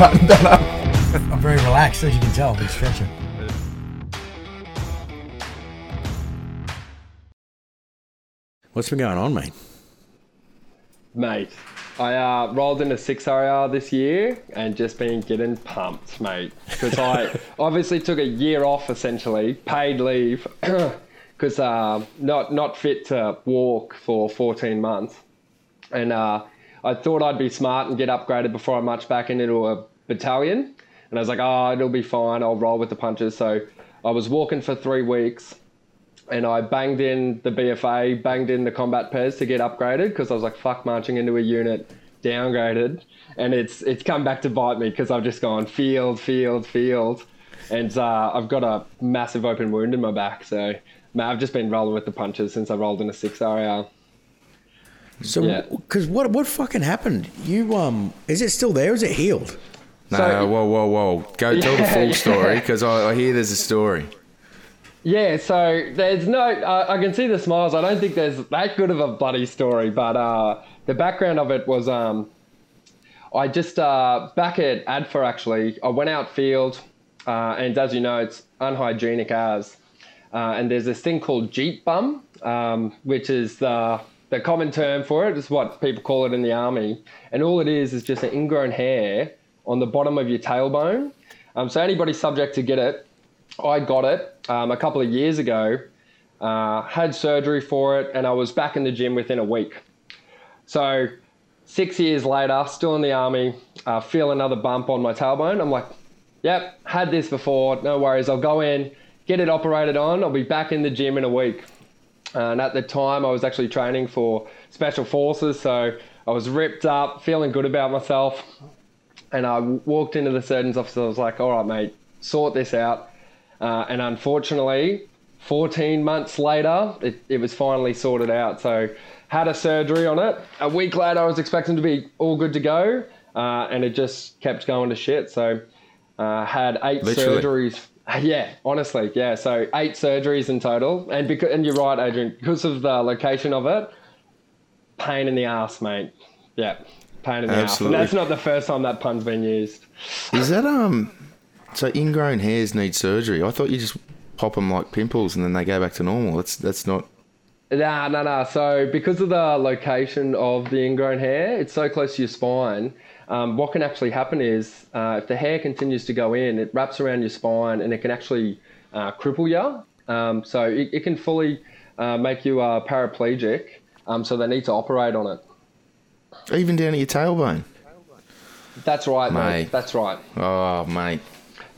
buttoned that up. I'm very relaxed, as you can tell. I've been stretching. What's been going on, mate? Mate, I uh, rolled in a six RAR this year and just been getting pumped, mate. Because I obviously took a year off, essentially, paid leave, because uh, not not fit to walk for 14 months, and uh, I thought I'd be smart and get upgraded before I march back into a battalion. And I was like, oh, it'll be fine. I'll roll with the punches. So I was walking for three weeks and I banged in the BFA, banged in the combat pairs to get upgraded because I was like, fuck marching into a unit downgraded. And it's it's come back to bite me because I've just gone field, field, field. And uh, I've got a massive open wound in my back. So man, I've just been rolling with the punches since I rolled in a 6 RAR. So, Yeah. because what what fucking happened? You um, is it still there? Is it healed? No, So- whoa, whoa, whoa. Go tell the full story because I, I hear there's a story. Yeah, so there's no, uh, I can see the smiles. I don't think there's that good of a bloody story, but uh, the background of it was um, I just, uh, back at ADFA actually, I went out field, uh, and as you know, it's unhygienic as. Uh, and there's this thing called Jeep bum, um, which is the, the common term for it. It's what people call it in the army. And all it is is just an ingrown hair on the bottom of your tailbone. Um, so anybody subject to get it, I got it um, a couple of years ago, uh, had surgery for it, and I was back in the gym within a week. So, six years later, still in the army, uh, feel another bump on my tailbone. I'm like, yep, had this before, no worries. I'll go in, get it operated on, I'll be back in the gym in a week. And at the time, I was actually training for special forces, so I was ripped up, feeling good about myself. And I walked into the surgeon's office. I was like, all right, mate, sort this out. Uh, and unfortunately, 14 months later, it, it was finally sorted out. So, had a surgery on it. A week later, I was expecting to be all good to go, uh, and it just kept going to shit. So, uh, had eight Literally. surgeries. Yeah, honestly, yeah. So eight surgeries in total, and because and you're right, Adrian, because of the location of it, pain in the ass, mate. Yeah, pain in the ass. Absolutely. And that's not the first time that pun's been used. Is that um? So ingrown hairs need surgery. I thought you just pop them like pimples and then they go back to normal. That's that's not. Nah, nah, nah. So because of the location of the ingrown hair, it's so close to your spine. Um, what can actually happen is uh, if the hair continues to go in, it wraps around your spine and it can actually uh, cripple you. Um, so it, it can fully uh, make you uh, paraplegic. Um, so they need to operate on it. Even down at your tailbone. That's right, mate. Mate. That's right. Oh, mate.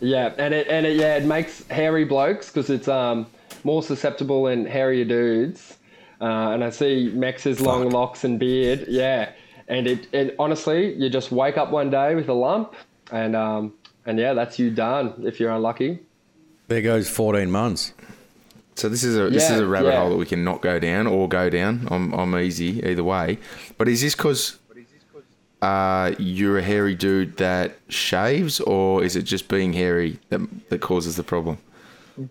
Yeah, and it and it yeah it makes hairy blokes because it's um more susceptible in hairier dudes. Uh, and I see Max's long locks and beard. Yeah, and it, it honestly you just wake up one day with a lump, and um and yeah that's you done if you're unlucky. There goes 14 months. So this is a this is a rabbit yeah. hole that we can not go down or go down. I'm I'm easy either way. But is this because uh, you're a hairy dude that shaves, or is it just being hairy that that causes the problem?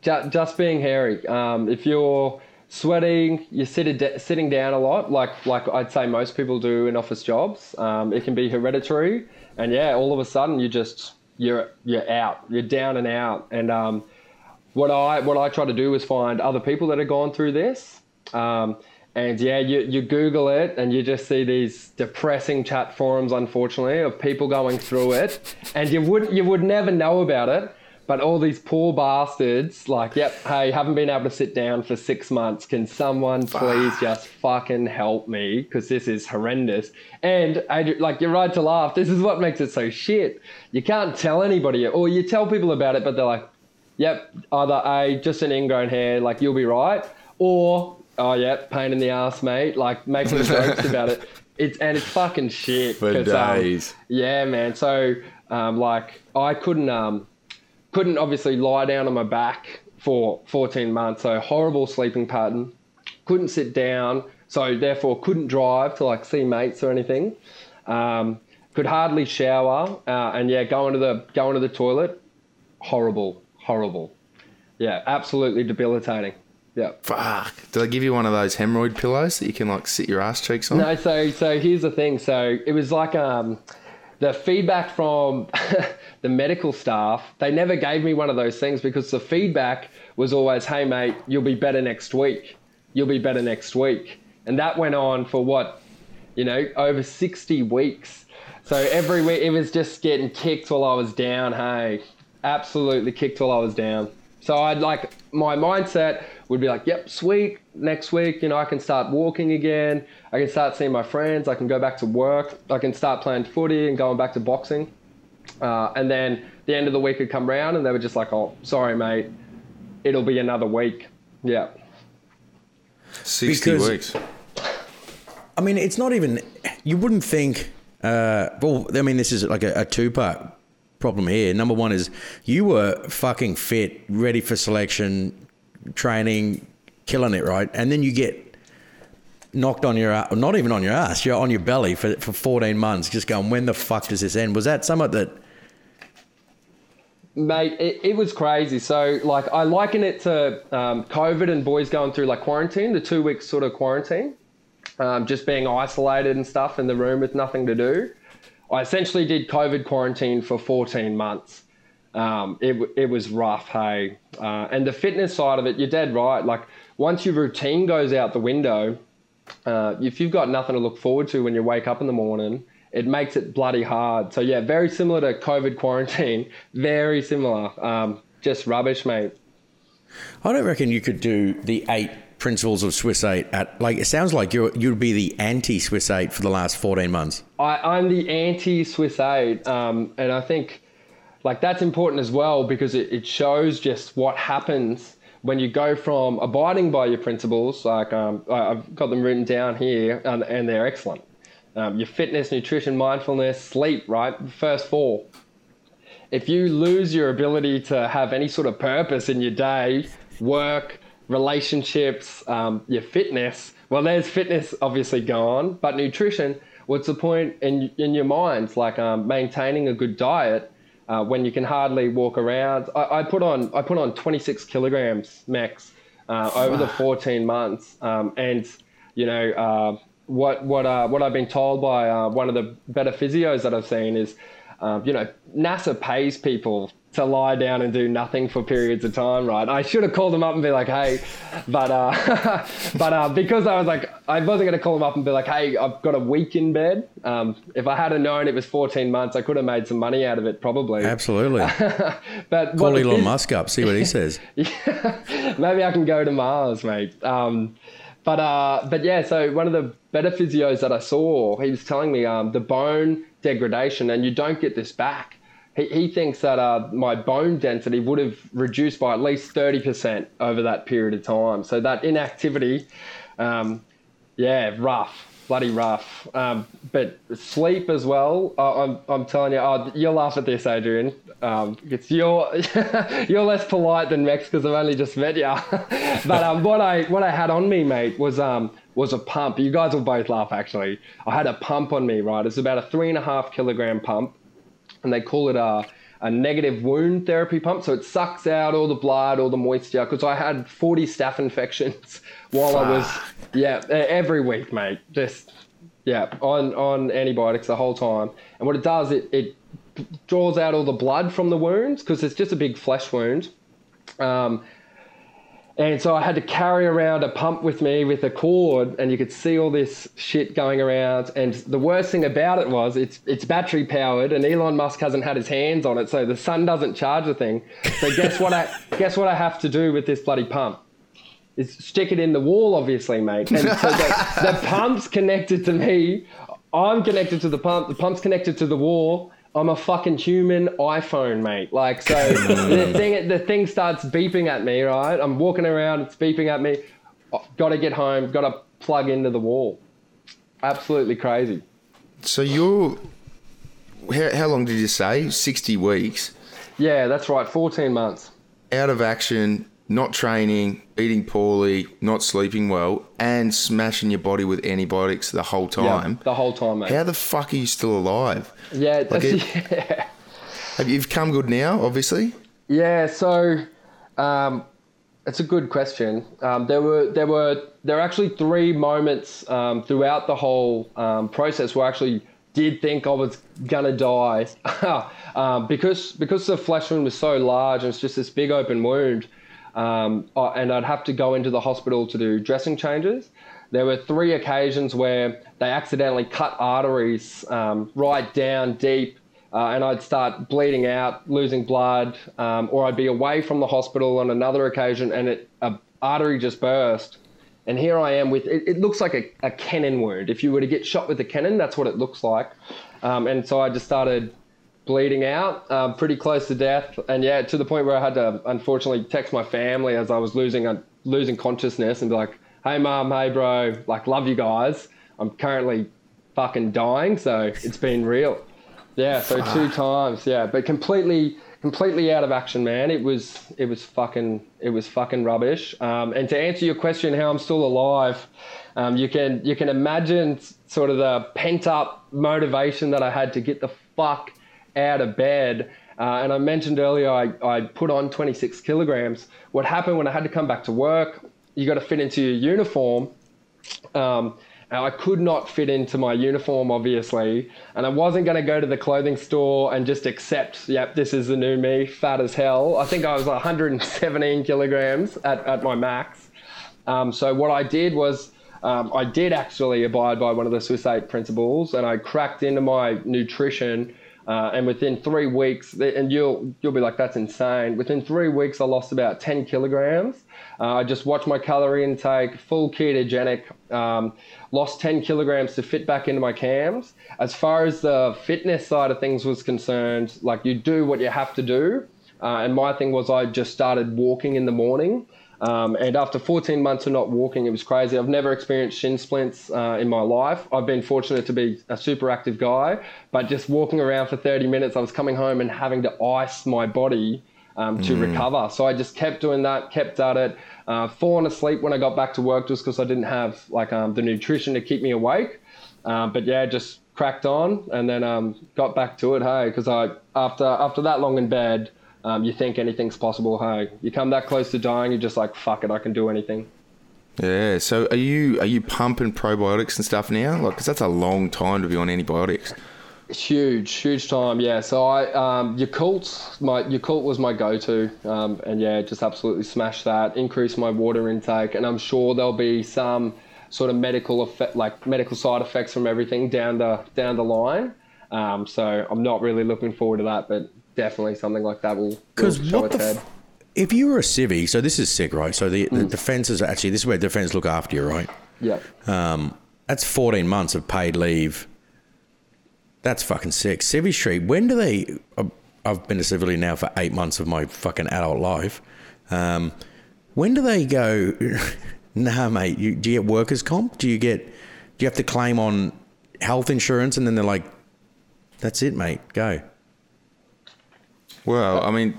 Ju- just being hairy. Um, if you're sweating, you're sitting sitting down a lot, like like I'd say most people do in office jobs. Um, it can be hereditary, and yeah, all of a sudden you just you're you're out, you're down and out. And um, what I what I try to do is find other people that have gone through this. Um, and yeah, you, you Google it and you just see these depressing chat forums, unfortunately, of people going through it. And you would you would never know about it. But all these poor bastards, like, yep, hey, haven't been able to sit down for six months. Can someone please just fucking help me? Because this is horrendous. And Adri- like, you're right to laugh. This is what makes it so shit. You can't tell anybody, or you tell people about it, but they're like, yep, either A, just an ingrown hair, like, you'll be right, or, oh, yep, pain in the ass, mate, like, making jokes about it. It's, and it's fucking shit. For um, days. yeah, man. So, um, like, I couldn't, um, couldn't obviously lie down on my back for 14 months. So horrible sleeping pattern. Couldn't sit down. So therefore couldn't drive to like see mates or anything. Um, could hardly shower. Uh, and yeah, going to the going to the toilet. Horrible, horrible. Yeah, absolutely debilitating. Yeah. Fuck. Do they give you one of those hemorrhoid pillows that you can like sit your ass cheeks on? No, so so here's the thing. So it was like um, the feedback from the medical staff, they never gave me one of those things because the feedback was always, hey, mate, you'll be better next week. You'll be better next week. And that went on for what, you know, over 60 weeks. So every week it was just getting kicked while I was down. Hey, absolutely kicked while I was down. So I'd like my mindset would be like, yep, sweet. Next week, you know, I can start walking again. I can start seeing my friends. I can go back to work. I can start playing footy and going back to boxing. Uh, and then the end of the week would come round and they were just like, oh, sorry, mate. It'll be another week. Yeah. 60 Because- weeks. I mean, it's not even. You wouldn't think. Uh, well, I mean, this is like a, a two-part problem here. Number one is you were fucking fit, ready for selection, training, killing it, right? And then you get knocked on your not even on your ass, you're on your belly for, for 14 months, just going, when the fuck does this end? Was that something that Mate, it, it was crazy. So, like, I liken it to um, COVID and boys going through like quarantine, the two weeks sort of quarantine, um, just being isolated and stuff in the room with nothing to do. I essentially did COVID quarantine for 14 months. Um, it, it was rough, hey. Uh, and the fitness side of it, you're dead right. Like, once your routine goes out the window, uh, if you've got nothing to look forward to when you wake up in the morning, it makes it bloody hard. So yeah, very similar to COVID quarantine. Very similar. Um, just rubbish, mate. I don't reckon you could do the eight principles of Swiss eight at like it sounds like you're you'd be the anti Swiss eight for the last 14 months. I, I'm the anti Swiss eight, um, and I think like that's important as well because it, it shows just what happens when you go from abiding by your principles. Like um, I've got them written down here, and, and they're excellent. Um, your fitness, nutrition, mindfulness, sleep, right? First four. If you lose your ability to have any sort of purpose in your day, work, relationships, um, your fitness, well, there's fitness obviously gone, but nutrition, what's the point in, in your mind? Like um, maintaining a good diet uh, when you can hardly walk around. I, I put on I put on 26 kilograms max uh, over the 14 months, um, and you know uh, what what uh, what I've been told by uh, one of the better physios that I've seen is, um, you know, NASA pays people to lie down and do nothing for periods of time, right? I should have called them up and be like, hey, but uh, but uh, because I was like, I wasn't going to call them up and be like, hey, I've got a week in bed. Um, if I had known it was 14 months, I could have made some money out of it probably. Absolutely. but Call Elon phys- Musk up, see what he says. Maybe I can go to Mars, mate. Um, but uh, but yeah, so one of the better physios that I saw, he was telling me um, the bone degradation, and you don't get this back. He, he thinks that uh, my bone density would have reduced by at least 30% over that period of time. So that inactivity, um, yeah, rough, bloody rough. Um, but sleep as well. I, I'm, I'm telling you, oh, you'll laugh at this, Adrian. Um, it's you're you're less polite than Rex because I've only just met you. but um, what I what I had on me, mate, was um was a pump. You guys will both laugh actually. I had a pump on me, right? It's about a three and a half kilogram pump, and they call it a a negative wound therapy pump. So it sucks out all the blood, all the moisture. Because I had 40 staph infections while I was yeah every week, mate. Just yeah on on antibiotics the whole time. And what it does, it it draws out all the blood from the wounds because it's just a big flesh wound. Um, and so I had to carry around a pump with me with a cord, and you could see all this shit going around. And the worst thing about it was it's it's battery powered, and Elon Musk hasn't had his hands on it, so the sun doesn't charge the thing. So guess what I guess what I have to do with this bloody pump? Is stick it in the wall, obviously, mate. And so the, the pump's connected to me. I'm connected to the pump. The pump's connected to the wall. I'm a fucking human iPhone, mate. Like, so the thing, the thing starts beeping at me, right? I'm walking around, it's beeping at me. Got to get home. Got to plug into the wall. Absolutely crazy. So you're. How, how long did you say? 60 weeks Yeah, that's right. 14 months. out of action, not training, eating poorly, not sleeping well, and smashing your body with antibiotics the whole time. Yeah, the whole time, mate. How the fuck are you still alive? yeah, that's, it- yeah. Have you've come good now? Obviously. Yeah, so um, it's a good question. Um, there were there were there were actually three moments um, throughout the whole um, process where I actually did think I was gonna die um, because because the flesh wound was so large and it's just this big open wound. Um, and I'd have to go into the hospital to do dressing changes. There were three occasions where they accidentally cut arteries um, right down deep, uh, and I'd start bleeding out, losing blood, um, or I'd be away from the hospital on another occasion and it, a artery just burst. And here I am with it, it looks like a, a cannon wound. If you were to get shot with a cannon, that's what it looks like. Um, and so I just started bleeding out, um, pretty close to death, and yeah, to the point where I had to unfortunately text my family as I was losing uh, losing consciousness and be like, "Hey, mom, hey, bro, like, love you guys. I'm currently fucking dying, so it's been real." Yeah, so two times, yeah, but completely completely out of action, man. It was it was fucking it was fucking rubbish. Um, and to answer your question, how I'm still alive, um, you can you can imagine sort of the pent up motivation that I had to get the fuck out of bed. Uh, and I mentioned earlier I, I put on 26 kilograms. What happened when I had to come back to work? You got to fit into your uniform. Um, I could not fit into my uniform, obviously, and I wasn't going to go to the clothing store and just accept, yep, this is the new me, fat as hell. I think I was 117 kilograms at, at my max. Um, so what I did was um, I did actually abide by one of the Swiss 8 principles, and I cracked into my nutrition uh, and within three weeks, and you'll you'll be like, that's insane. Within three weeks, I lost about 10 kilograms. Uh, I just watched my calorie intake, full ketogenic, um, lost 10 kilograms to fit back into my cams. As far as the fitness side of things was concerned, like you do what you have to do. Uh, and my thing was I just started walking in the morning. Um, and after 14 months of not walking, it was crazy. I've never experienced shin splints uh, in my life. I've been fortunate to be a super active guy, but just walking around for 30 minutes, I was coming home and having to ice my body um, to mm. recover. So I just kept doing that, kept at it. Uh, falling asleep when I got back to work just because I didn't have like um, the nutrition to keep me awake. Um, but yeah, just cracked on and then um, got back to it. Hey, because I after after that long in bed um, you think anything's possible. Hey, you come that close to dying, you're just like, fuck it, I can do anything. Yeah. So are you are you pumping probiotics and stuff now? Like, because that's a long time to be on antibiotics. Huge, huge time. Yeah. So I um, Yakult, my Yakult was my go-to, um, and yeah, just absolutely smashed that. Increased my water intake, and I'm sure there'll be some sort of medical effect, like medical side effects from everything down the down the line. Um, so I'm not really looking forward to that, but definitely something like that will, show its head. F- if you were a civvy, so this is sick, right? So the, the mm. defence is actually this is where defence look after you, right? Yeah. Um, that's 14 months of paid leave. That's fucking sick. Civvy Street, when do they? I've been a civilian now for eight months of my fucking adult life. Um, when do they go? nah, mate. You, do you get workers' comp? Do you get? Do you have to claim on health insurance? And then they're like, "That's it, mate. Go." Well, I mean,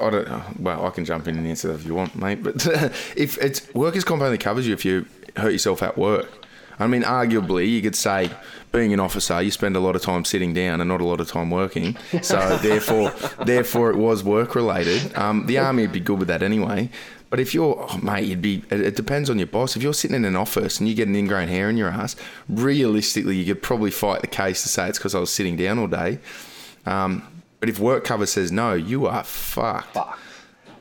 I don't. Well, I can jump in and answer that if you want, mate. But if it's workers' comp only covers you if you hurt yourself at work. I mean, arguably, you could say being an officer, you spend a lot of time sitting down and not a lot of time working. So therefore, therefore, it was work related. Um, the army would be good with that anyway. But if you're, oh, mate, you'd be. It, depends on your boss. If you're sitting in an office and you get an ingrown hair in your ass, realistically, you could probably fight the case to say it's because I was sitting down all day. Um, but if work cover says no, you are fucked. Fuck.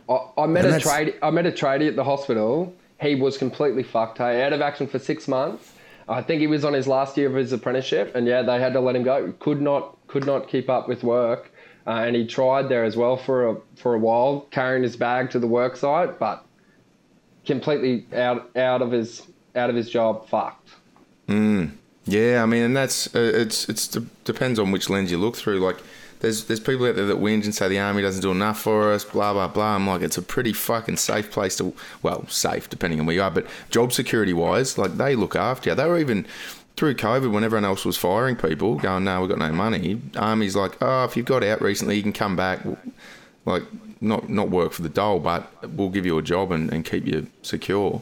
I, I met and a trade. I met a tradie at the hospital. He was completely fucked. Hey, out of action for six months. I think he was on his last year of his apprenticeship, and yeah, they had to let him go. Could not could not keep up with work, uh, and he tried there as well for a for a while, carrying his bag to the work site, but completely out out of his out of his job, fucked. Mm. Yeah, I mean, and that's uh, it's it's depends on which lens you look through. Like there's there's people out there that whinge and say the army doesn't do enough for us, blah blah blah. I'm like, it's a pretty fucking safe place to, well, safe depending on where you are, but job security wise, like they look after you. They were even through COVID when everyone else was firing people, going, no, we've got no money. Army's like, oh, if you've got out recently, you can come back, like not not work for the dole, but we'll give you a job and, and keep you secure.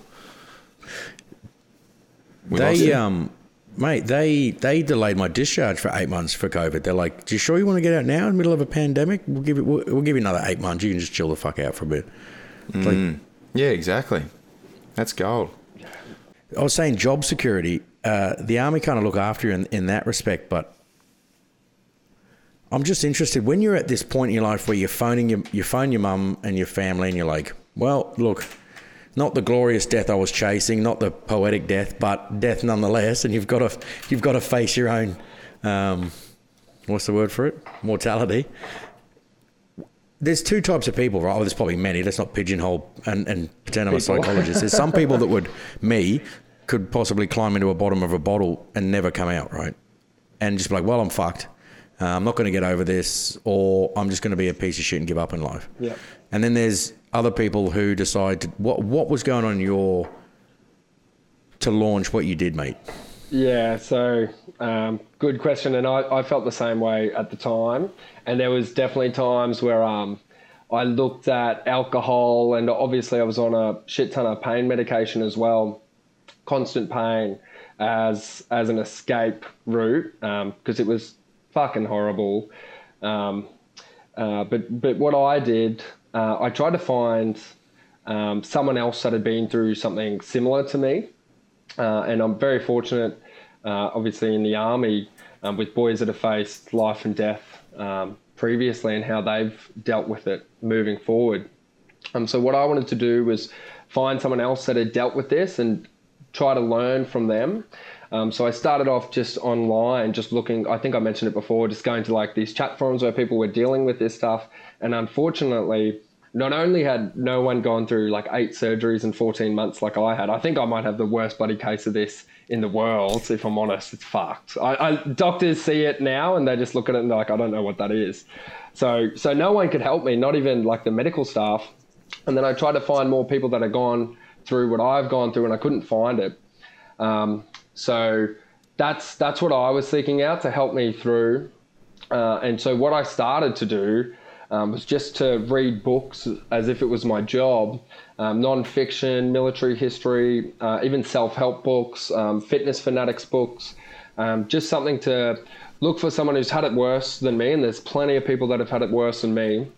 We they um mate, they they delayed my discharge for eight months for COVID. They're like, "Do you sure you want to get out now in the middle of a pandemic? We'll give you we'll, we'll give you another eight months. You can just chill the fuck out for a bit." Mm. Like, yeah, exactly. That's gold. I was saying job security. Uh, the army kind of look after you in, in that respect, but I'm just interested when you're at this point in your life where you're phoning your you phone your mum and your family and you're like, well, look, not the glorious death I was chasing, not the poetic death, but death nonetheless, and you've got to you've got to face your own um, what's the word for it? Mortality. There's two types of people, right? Well, there's probably many. Let's not pigeonhole and, and pretend I'm a psychologist. There's some people that would, me, could possibly climb into a bottom of a bottle and never come out, right? And just be like, well, I'm fucked. Uh, I'm not going to get over this, or I'm just going to be a piece of shit and give up in life. Yeah. And then there's other people who decide to, what what was going on your to launch what you did, mate. Yeah, so um, good question, and I, I felt the same way at the time. And there was definitely times where um, I looked at alcohol, and obviously I was on a shit ton of pain medication as well, constant pain, as as an escape route because it was fucking horrible. Um, uh, but but what I did, uh, I tried to find um, someone else that had been through something similar to me. Uh, and I'm very fortunate, uh, obviously, in the army um, with boys that have faced life and death um, previously and how they've dealt with it moving forward. Um, so, what I wanted to do was find someone else that had dealt with this and try to learn from them. Um, so I started off just online, just looking. I think I mentioned it before, just going to like these chat forums where people were dealing with this stuff. And unfortunately, not only had no one gone through like eight surgeries in 14 months like I had, I think I might have the worst bloody case of this in the world. If I'm honest, it's fucked. I, I, doctors see it now and they just look at it and they're like, I don't know what that is. So, so no one could help me, not even like the medical staff. And then I tried to find more people that had gone through what I've gone through and I couldn't find it. Um, so that's that's what I was seeking out to help me through. Uh, and so what I started to do um, was just to read books as if it was my job, um, non-fiction, military history, uh, even self-help books, um, fitness fanatics books, um, just something to look for someone who's had it worse than me. And there's plenty of people that have had it worse than me,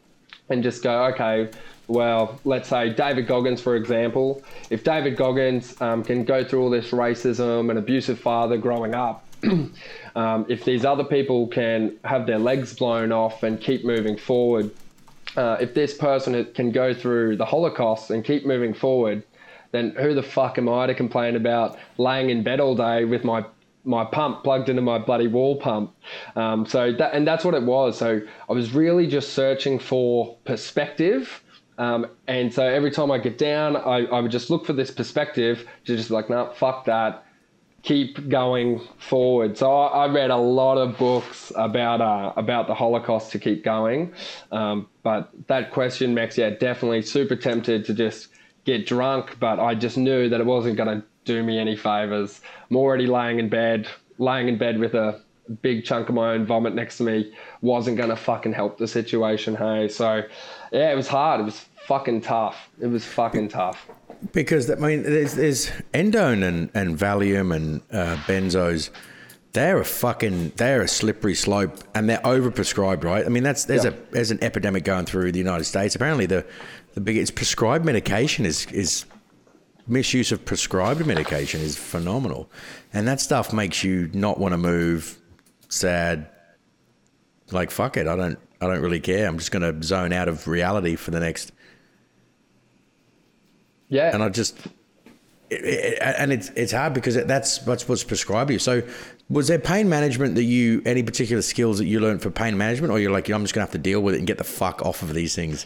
and just go, okay, well, let's say David Goggins, for example. If David Goggins um, can go through all this racism and abusive father growing up, um, if these other people can have their legs blown off and keep moving forward, uh, if this person can go through the Holocaust and keep moving forward, then who the fuck am I to complain about laying in bed all day with my my pump plugged into my bloody wall pump. Um, so that and that's what it was. So I was really just searching for perspective. Um, and so every time I get down, I, I would just look for this perspective to just like, no, fuck that. Keep going forward. So I, I read a lot of books about uh, about the Holocaust to keep going. Um, but that question, Max, yeah, definitely super tempted to just get drunk, but I just knew that it wasn't going to do me any favors. I'm already laying in bed, laying in bed with a big chunk of my own vomit next to me wasn't going to fucking help the situation. Hey, so yeah, it was hard. It was fucking tough. It was fucking tough. Because I mean, there's, there's endone and, and Valium and uh, benzos. They're a fucking they're a slippery slope, and they're overprescribed, right? I mean, that's there's Yeah. a there's an epidemic going through the United States. Apparently, the the biggest prescribed medication is is misuse of prescribed medication is phenomenal, and that stuff makes you not want to move, sad. Like fuck it, I don't I don't really care. I'm just going to zone out of reality for the next Yeah. and I just it, it, and it's it's hard because that's that's what's prescribed to you. So, was there pain management that you any particular skills that you learned for pain management, or you're like I'm just gonna have to deal with it and get the fuck off of these things?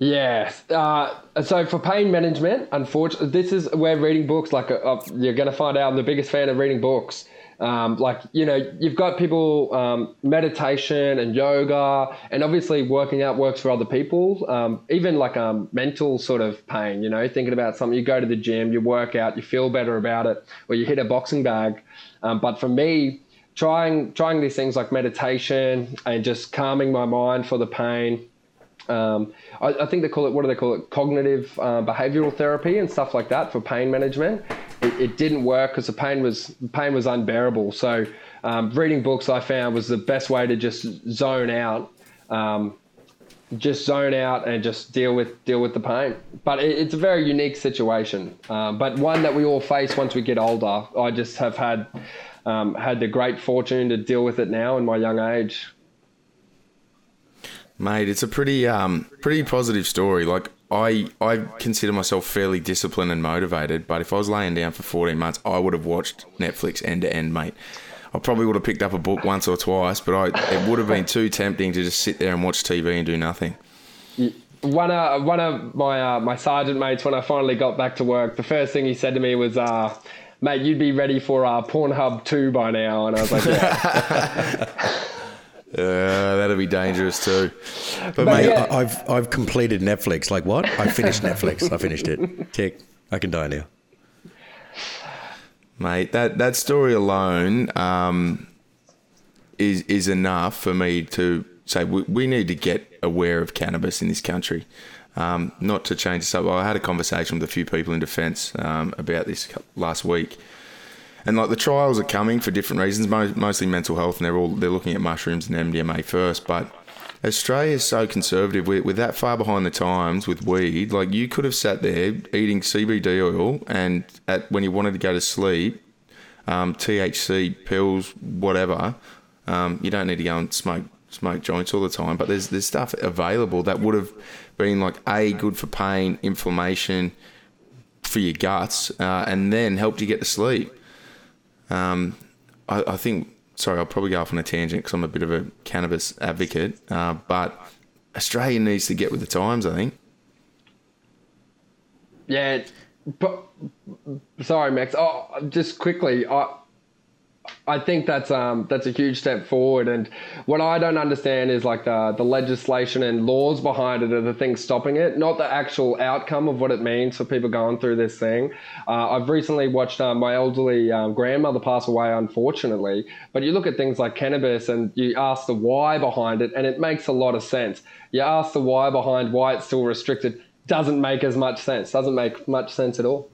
Yeah. Uh, so for pain management, unfortunately, this is where reading books, like uh, you're going to find out I'm the biggest fan of reading books. Um, like, you know, you've got people, um, meditation and yoga, and obviously working out works for other people. Um, even like um, mental sort of pain, you know, thinking about something, you go to the gym, you work out, you feel better about it, or you hit a boxing bag. Um, but for me, trying trying these things like meditation and just calming my mind for the pain, um, I, I think they call it what do they call it cognitive uh, behavioral therapy and stuff like that for pain management it, it didn't work because the pain was the pain was unbearable. So um, reading books i found was the best way to just zone out um, just zone out and just deal with deal with the pain. But it, it's a very unique situation um, but one that we all face once we get older. I just have had um, had the great fortune to deal with it now in my young age. Mate, it's a pretty um pretty positive story. Like I I consider myself fairly disciplined and motivated, but if I was laying down for 14 months, I would have watched Netflix end to end, mate. I probably would have picked up a book once or twice, but I it would have been too tempting to just sit there and watch TV and do nothing. One, uh, one of my uh, my sergeant mates, when I finally got back to work, the first thing he said to me was, uh, "Mate, you'd be ready for uh, Pornhub 2 by now." And I was like, "Yeah." Uh, that'd be dangerous too. But, Mate, mate, yeah. I- I've I've completed Netflix. Like what? I finished Netflix. I finished it. Tick. I can die now. mate, that that story alone um, is is enough for me to say we, we need to get aware of cannabis in this country. Um, not to change the subject, I had a conversation with a few people in defence um, about this last week, and like the trials are coming for different reasons, mostly mental health, and they're all they're looking at mushrooms and MDMA first, but. Australia is so conservative. We're, we're that far behind the times with weed. Like you could have sat there eating CBD oil, and at when you wanted to go to sleep, um, THC pills, whatever. Um, you don't need to go and smoke smoke joints all the time, but there's there's stuff available that would have been like a good for pain, inflammation, for your guts, uh, and then helped you get to sleep. Um, I, I think. Sorry, I'll probably go off on a tangent because I'm a bit of a cannabis advocate, uh, but Australia needs to get with the times. I think. Yeah, but sorry, Max. Oh, just quickly, I I think that's um that's a huge step forward. And what I don't understand is like the the legislation and laws behind it are the things stopping it, not the actual outcome of what it means for people going through this thing. Uh, I've recently watched uh, my elderly um, grandmother pass away, unfortunately. But you look at things like cannabis and you ask the why behind it, and it makes a lot of sense. You ask the why behind why it's still restricted doesn't make as much sense. Doesn't make much sense at all.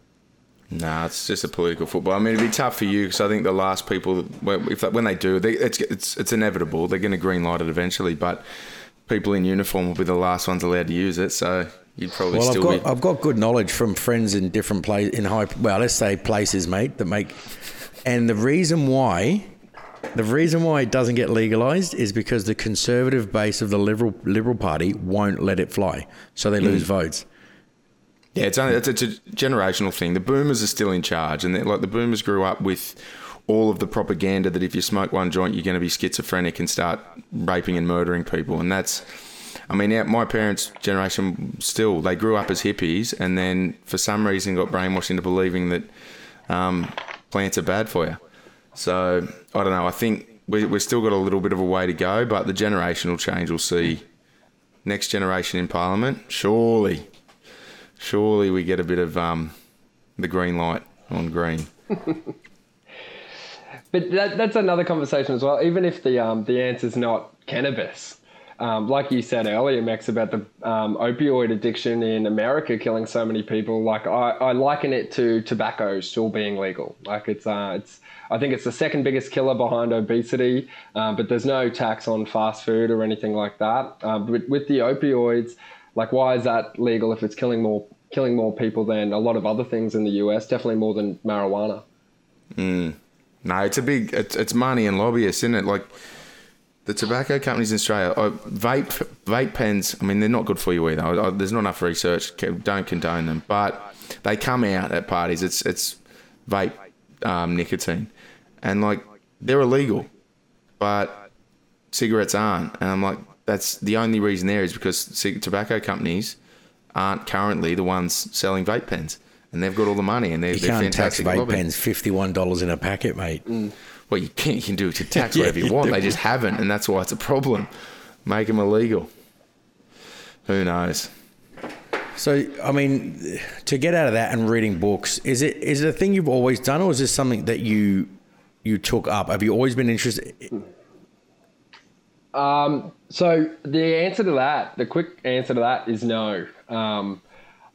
Nah, it's just a political football. I mean, it'd be tough for you because I think the last people, if when they do, they, it's it's it's inevitable. They're going to green light it eventually, but people in uniform will be the last ones allowed to use it. So you'd probably Well, I've still got be. I've got good knowledge from friends in different places in high. Well, let's say places, mate, that make. And the reason why, the reason why it doesn't get legalized is because the conservative base of the liberal Liberal Party won't let it fly, so they hmm. lose votes. Yeah, it's only, it's, it's a generational thing. The boomers are still in charge, and like the boomers grew up with all of the propaganda that if you smoke one joint, you're going to be schizophrenic and start raping and murdering people, and that's. I mean, my parents' generation still they grew up as hippies, and then for some reason got brainwashed into believing that um, plants are bad for you. So I don't know. I think we, we've still got a little bit of a way to go, but the generational change will see next generation in Parliament. Surely, surely we get a bit of um, the green light on green. But that, that's another conversation as well. Even if the um, the answer's not cannabis, um, like you said earlier, Max, about the um, opioid addiction in America killing so many people. Like I, I liken it to tobacco still being legal. Like it's uh, it's I think it's the second biggest killer behind obesity, uh, but there's no tax on fast food or anything like that. Uh, but with the opioids, like why is that legal if it's killing more killing more people than a lot of other things in the US? Definitely more than marijuana. No, it's a big. It's, it's money and lobbyists, isn't it? Like the tobacco companies in Australia, uh, vape vape pens. I mean, they're not good for you either. There's not enough research. Don't condone them, but they come out at parties. It's it's vape um, nicotine, and like they're illegal, but cigarettes aren't. And I'm like, that's the only reason there is because tobacco companies aren't currently the ones selling vape pens. And they've got all the money, and they're, You they're can't tax fantastic. vape lobby. pens fifty one dollars in a packet, mate. Mm. Well, you can. You can do it to tax Yeah, whatever you you want. do. They just haven't, and that's why it's a problem. Make them illegal. Who knows? So, I mean, to get out of that and reading books, is it is it a thing you've always done, or is this something that you you took up? Have you always been interested? So the answer to that, the quick answer to that is no. Um,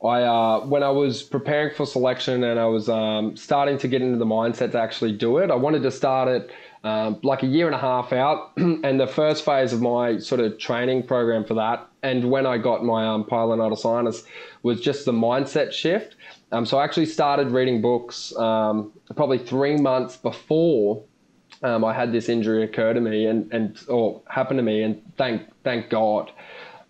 I uh, when I was preparing for selection and I was um, starting to get into the mindset to actually do it, I wanted to start it um, like a year and a half out, and the first phase of my sort of training program for that, and when I got my um, pilonidal sinus, was just the mindset shift. Um, so I actually started reading books um, probably three months before um, I had this injury occur to me and, and or happen to me, and thank thank God.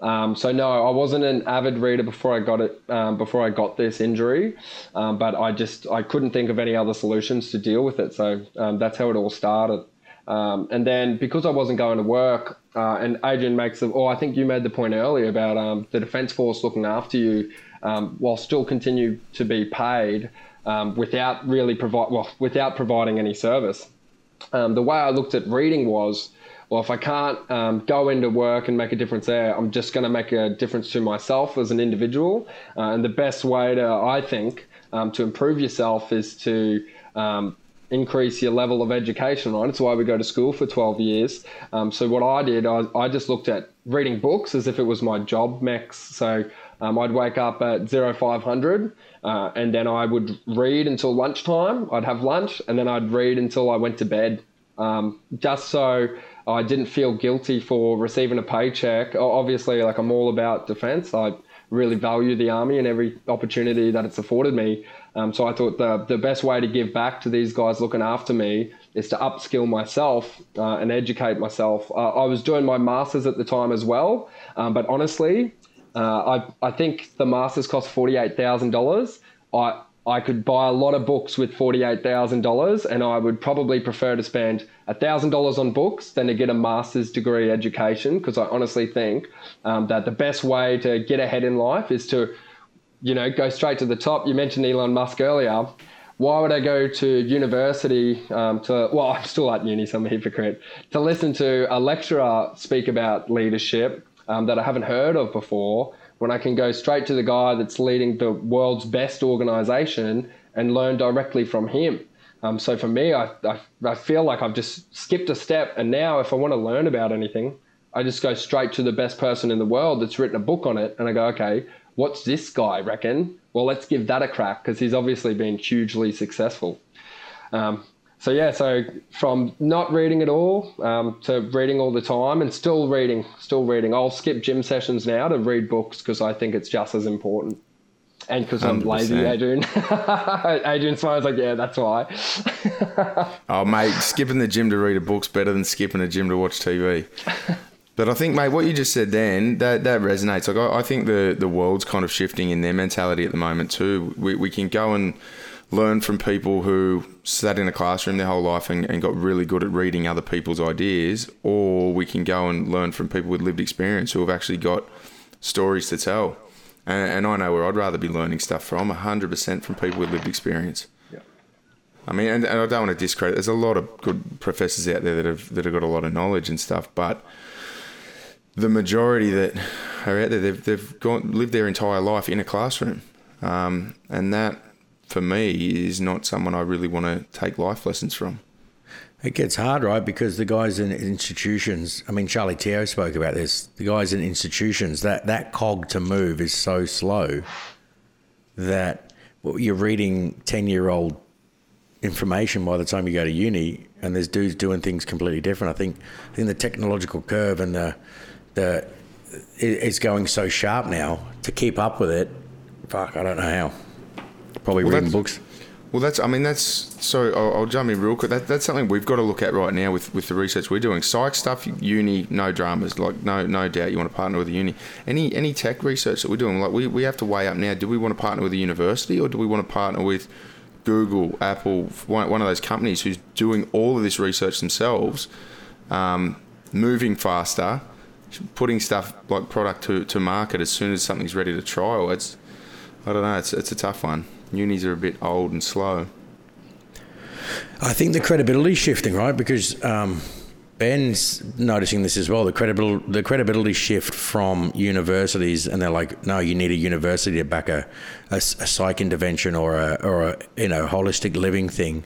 Um, so no, I wasn't an avid reader before I got it. Um, before I got this injury, um, but I just I couldn't think of any other solutions to deal with it. So um, that's how it all started. Um, and then because I wasn't going to work, uh, and Adrian makes the, oh, I think you made the point earlier about the Defence Force looking after you while still continue to be paid without really provide well without providing any service. The way I looked at reading was well, if I can't um, go into work and make a difference there, I'm just going to make a difference to myself as an individual. Uh, and the best way to, I think, um, to improve yourself is to um, increase your level of education, right? It's why we go to school for 12 years. Um, so what I did, I, I just looked at reading books as if it was my job max So um, I'd wake up at 0500 uh, and then I would read until lunchtime. I'd have lunch and then I'd read until I went to bed. Um, just so I didn't feel guilty for receiving a paycheck. Obviously, like I'm all about defence. I really value the army and every opportunity that it's afforded me. Um, so I thought the the best way to give back to these guys looking after me is to upskill myself uh, and educate myself. Uh, I was doing my masters at the time as well, um, but honestly, uh, I I think the masters cost forty eight thousand dollars. I I could buy a lot of books with $48,000 and I would probably prefer to spend $1,000 on books than to get a master's degree education because I honestly think um, that the best way to get ahead in life is to, you know, go straight to the top. You mentioned Elon Musk earlier. Why would I go to university um, to, well, I'm still at uni, so I'm a hypocrite, to listen to a lecturer speak about leadership um, that I haven't heard of before when I can go straight to the guy that's leading the world's best organization and learn directly from him. Um, so for me, I, I, I, feel like I've just skipped a step. And now, if I want to learn about anything, I just go straight to the best person in the world that's written a book on it. And I go, okay, what's this guy reckon? Well, let's give that a crack because he's obviously been hugely successful. Um, so yeah, so from not reading at all um, to reading all the time and still reading, still reading. I'll skip gym sessions now to read books because I think it's just as important. And because I'm lazy, Adrian. Adrian smiles like, yeah, that's why. oh, mate, skipping the gym to read a book's better than skipping the gym to watch TV. But I think, mate, what you just said then, that, that resonates. Like, I, I think the, the world's kind of shifting in their mentality at the moment, too. We, we can go and learn from people who sat in a classroom their whole life and, and, got really good at reading other people's ideas, or we can go and learn from people with lived experience who have actually got stories to tell. And, and I know where I'd rather be learning stuff from 100% from people with lived experience. Yeah. I mean, and, and I don't want to discredit. There's a lot of good professors out there that have that have got a lot of knowledge and stuff, but the majority that are out there, they've they've gone lived their entire life in a classroom, um, and that for me is not someone I really want to take life lessons from. It gets hard, right? Because the guys in institutions, I mean, Charlie Teo spoke about this. The guys in institutions, that, that cog to move is so slow that you're reading 10 year old information by the time you go to uni, and there's dudes doing things completely different. I think, I think the technological curve and the, the, it's going so sharp now to keep up with it. Fuck, I don't know how. Probably well, reading books. Well, that's. I mean, that's. So I'll, I'll, jump in real quick. That, that's something we've got to look at right now with, with the research we're doing. Psych stuff, uni, no dramas. Like no no doubt you want to partner with a uni. Any any tech research that we're doing, like we, we have to weigh up now. Do we want to partner with a university or do we want to partner with Google, Apple, one, one of those companies who's doing all of this research themselves, um, moving faster, putting stuff like product to, to market as soon as something's ready to trial. It's I don't know. It's it's a tough one unis are a bit old and slow. I think the credibility is shifting, right? Because um, Ben's noticing this as well. The credibility, the credibility shift from universities, and they're like, no, you need a university to back a, a, a psych intervention or a or a you know holistic living thing.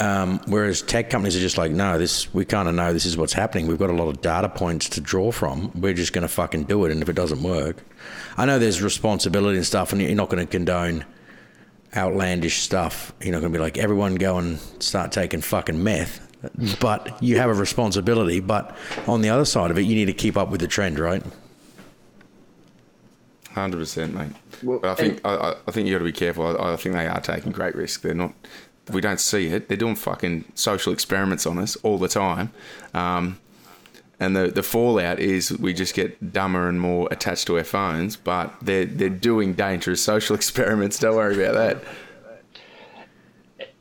Um, whereas tech companies are just like, no, this we kind of know this is what's happening. We've got a lot of data points to draw from. We're just going to fucking do it, and if it doesn't work, I know there's responsibility and stuff, and you're not going to condone outlandish stuff. You're not going to be like everyone go and start taking fucking meth. But you have a responsibility. But on the other side of it, you need to keep up with the trend, right? Hundred percent, mate. Well, but I think I, I, think you got to be careful. I, I, think they are taking great risks. They're not we don't see it. They're doing fucking social experiments on us all the time. Um, and the, the fallout is we just get dumber and more attached to our phones, but they're, they're doing dangerous social experiments. Don't worry about that.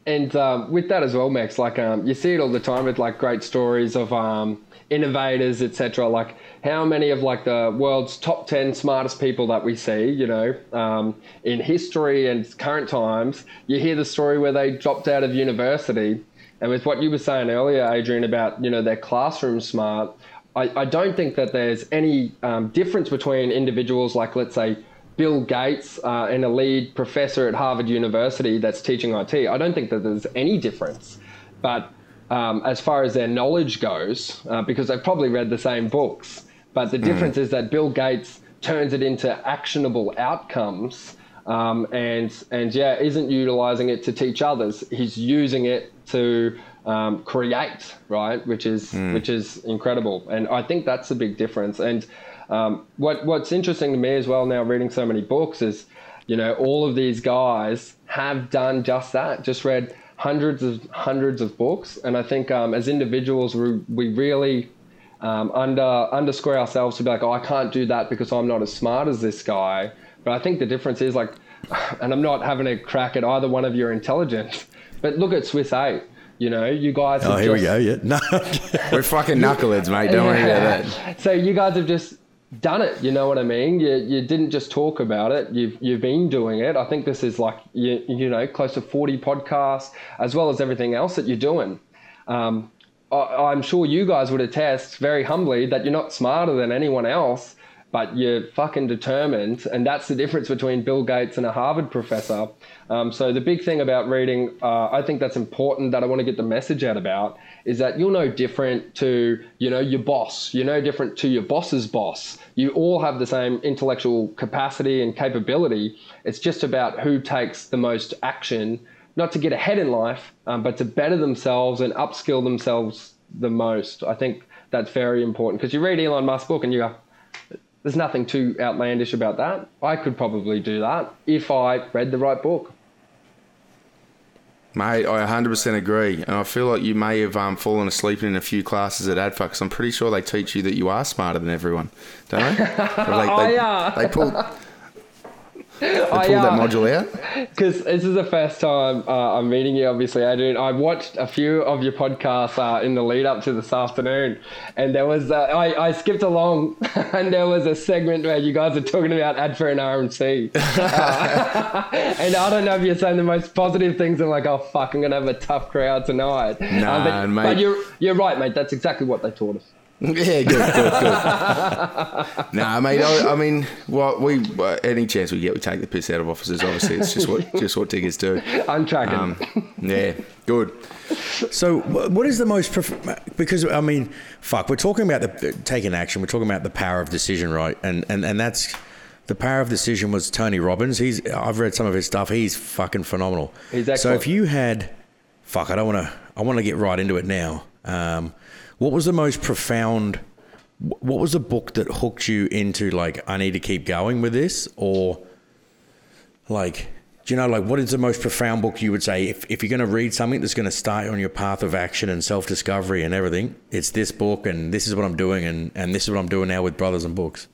And um, with that as well, Max, like um, you see it all the time with like great stories of um, innovators, etc. Like how many of like the world's top 10 smartest people that we see, you know, um, in history and current times, you hear the story where they dropped out of university. And with what you were saying earlier, Adrian, about, you know, their classroom smart, I, I don't think that there's any um, difference between individuals like, let's say, Bill Gates uh, and a lead professor at Harvard University that's teaching IT. I don't think that there's any difference. But um, as far as their knowledge goes, uh, because they've probably read the same books, but the mm. difference is that Bill Gates turns it into actionable outcomes. Um, and and yeah, isn't utilizing it to teach others. He's using it to um, create, right? Which is mm. which is incredible, and I think that's a big difference. And um, what What's interesting to me as well now, reading so many books, is you know all of these guys have done just that. Just read hundreds of hundreds of books, and I think um, as individuals, we, we really um, under underscore ourselves to be like, oh, I can't do that because I'm not as smart as this guy. But I think the difference is like, and I'm not having a crack at either one of your intelligence, but look at Swiss Eight. You know, you guys. Oh, here just, we go. Yeah, no, we're fucking knuckleheads, mate. Don't worry about that. So you guys have just done it. You know what I mean? You, you didn't just talk about it. You've you've been doing it. I think this is like you you know close to forty podcasts as well as everything else that you're doing. Um, I, I'm sure you guys would attest very humbly that you're not smarter than anyone else, but you're fucking determined, and that's the difference between Bill Gates and a Harvard professor. Um, so the big thing about reading, uh, I think that's important that I want to get the message out about is that you're no different to you know your boss. You're no different to your boss's boss. You all have the same intellectual capacity and capability. It's just about who takes the most action, not to get ahead in life, um, but to better themselves and upskill themselves the most. I think that's very important because you read Elon Musk's book and you go, there's nothing too outlandish about that. I could probably do that if I read the right book. Mate, I 100% agree. And I feel like you may have um, fallen asleep in a few classes at ADFA because I'm pretty sure they teach you that you are smarter than everyone, don't they? they, oh, they, yeah. They pull, they pulled that module out? Because this is the first time uh, I'm meeting you, obviously, I Adrian. I watched a few of your podcasts uh, in the lead up to this afternoon, and there was uh, I, I skipped along, and there was a segment where you guys are talking about ADFA and RMC, uh, and I don't know if you're saying the most positive things. I'm like, oh fuck, I'm gonna have a tough crowd tonight. Nah, but, mate. but you're you're right, mate. That's exactly what they taught us. Yeah, good, good, good. nah, mate. I, I mean, what we any chance we get, we take the piss out of officers. Obviously, it's just what just what diggers do. I'm tracking. Um, yeah, good. So, what is the most pref- because I mean, fuck, we're talking about the taking action. We're talking about the power of decision, right? And and and that's the power of decision was Tony Robbins. He's I've read some of his stuff. He's fucking phenomenal. He's so if you had, fuck, I don't want to. I want to get right into it now. Um, what was the most profound? What was the book that hooked you into like I need to keep going with this, or like do you know like what is the most profound book you would say if, if you're going to read something that's going to start on your path of action and self-discovery and everything it's this book and this is what i'm doing and, and this is what i'm doing now with brothers and books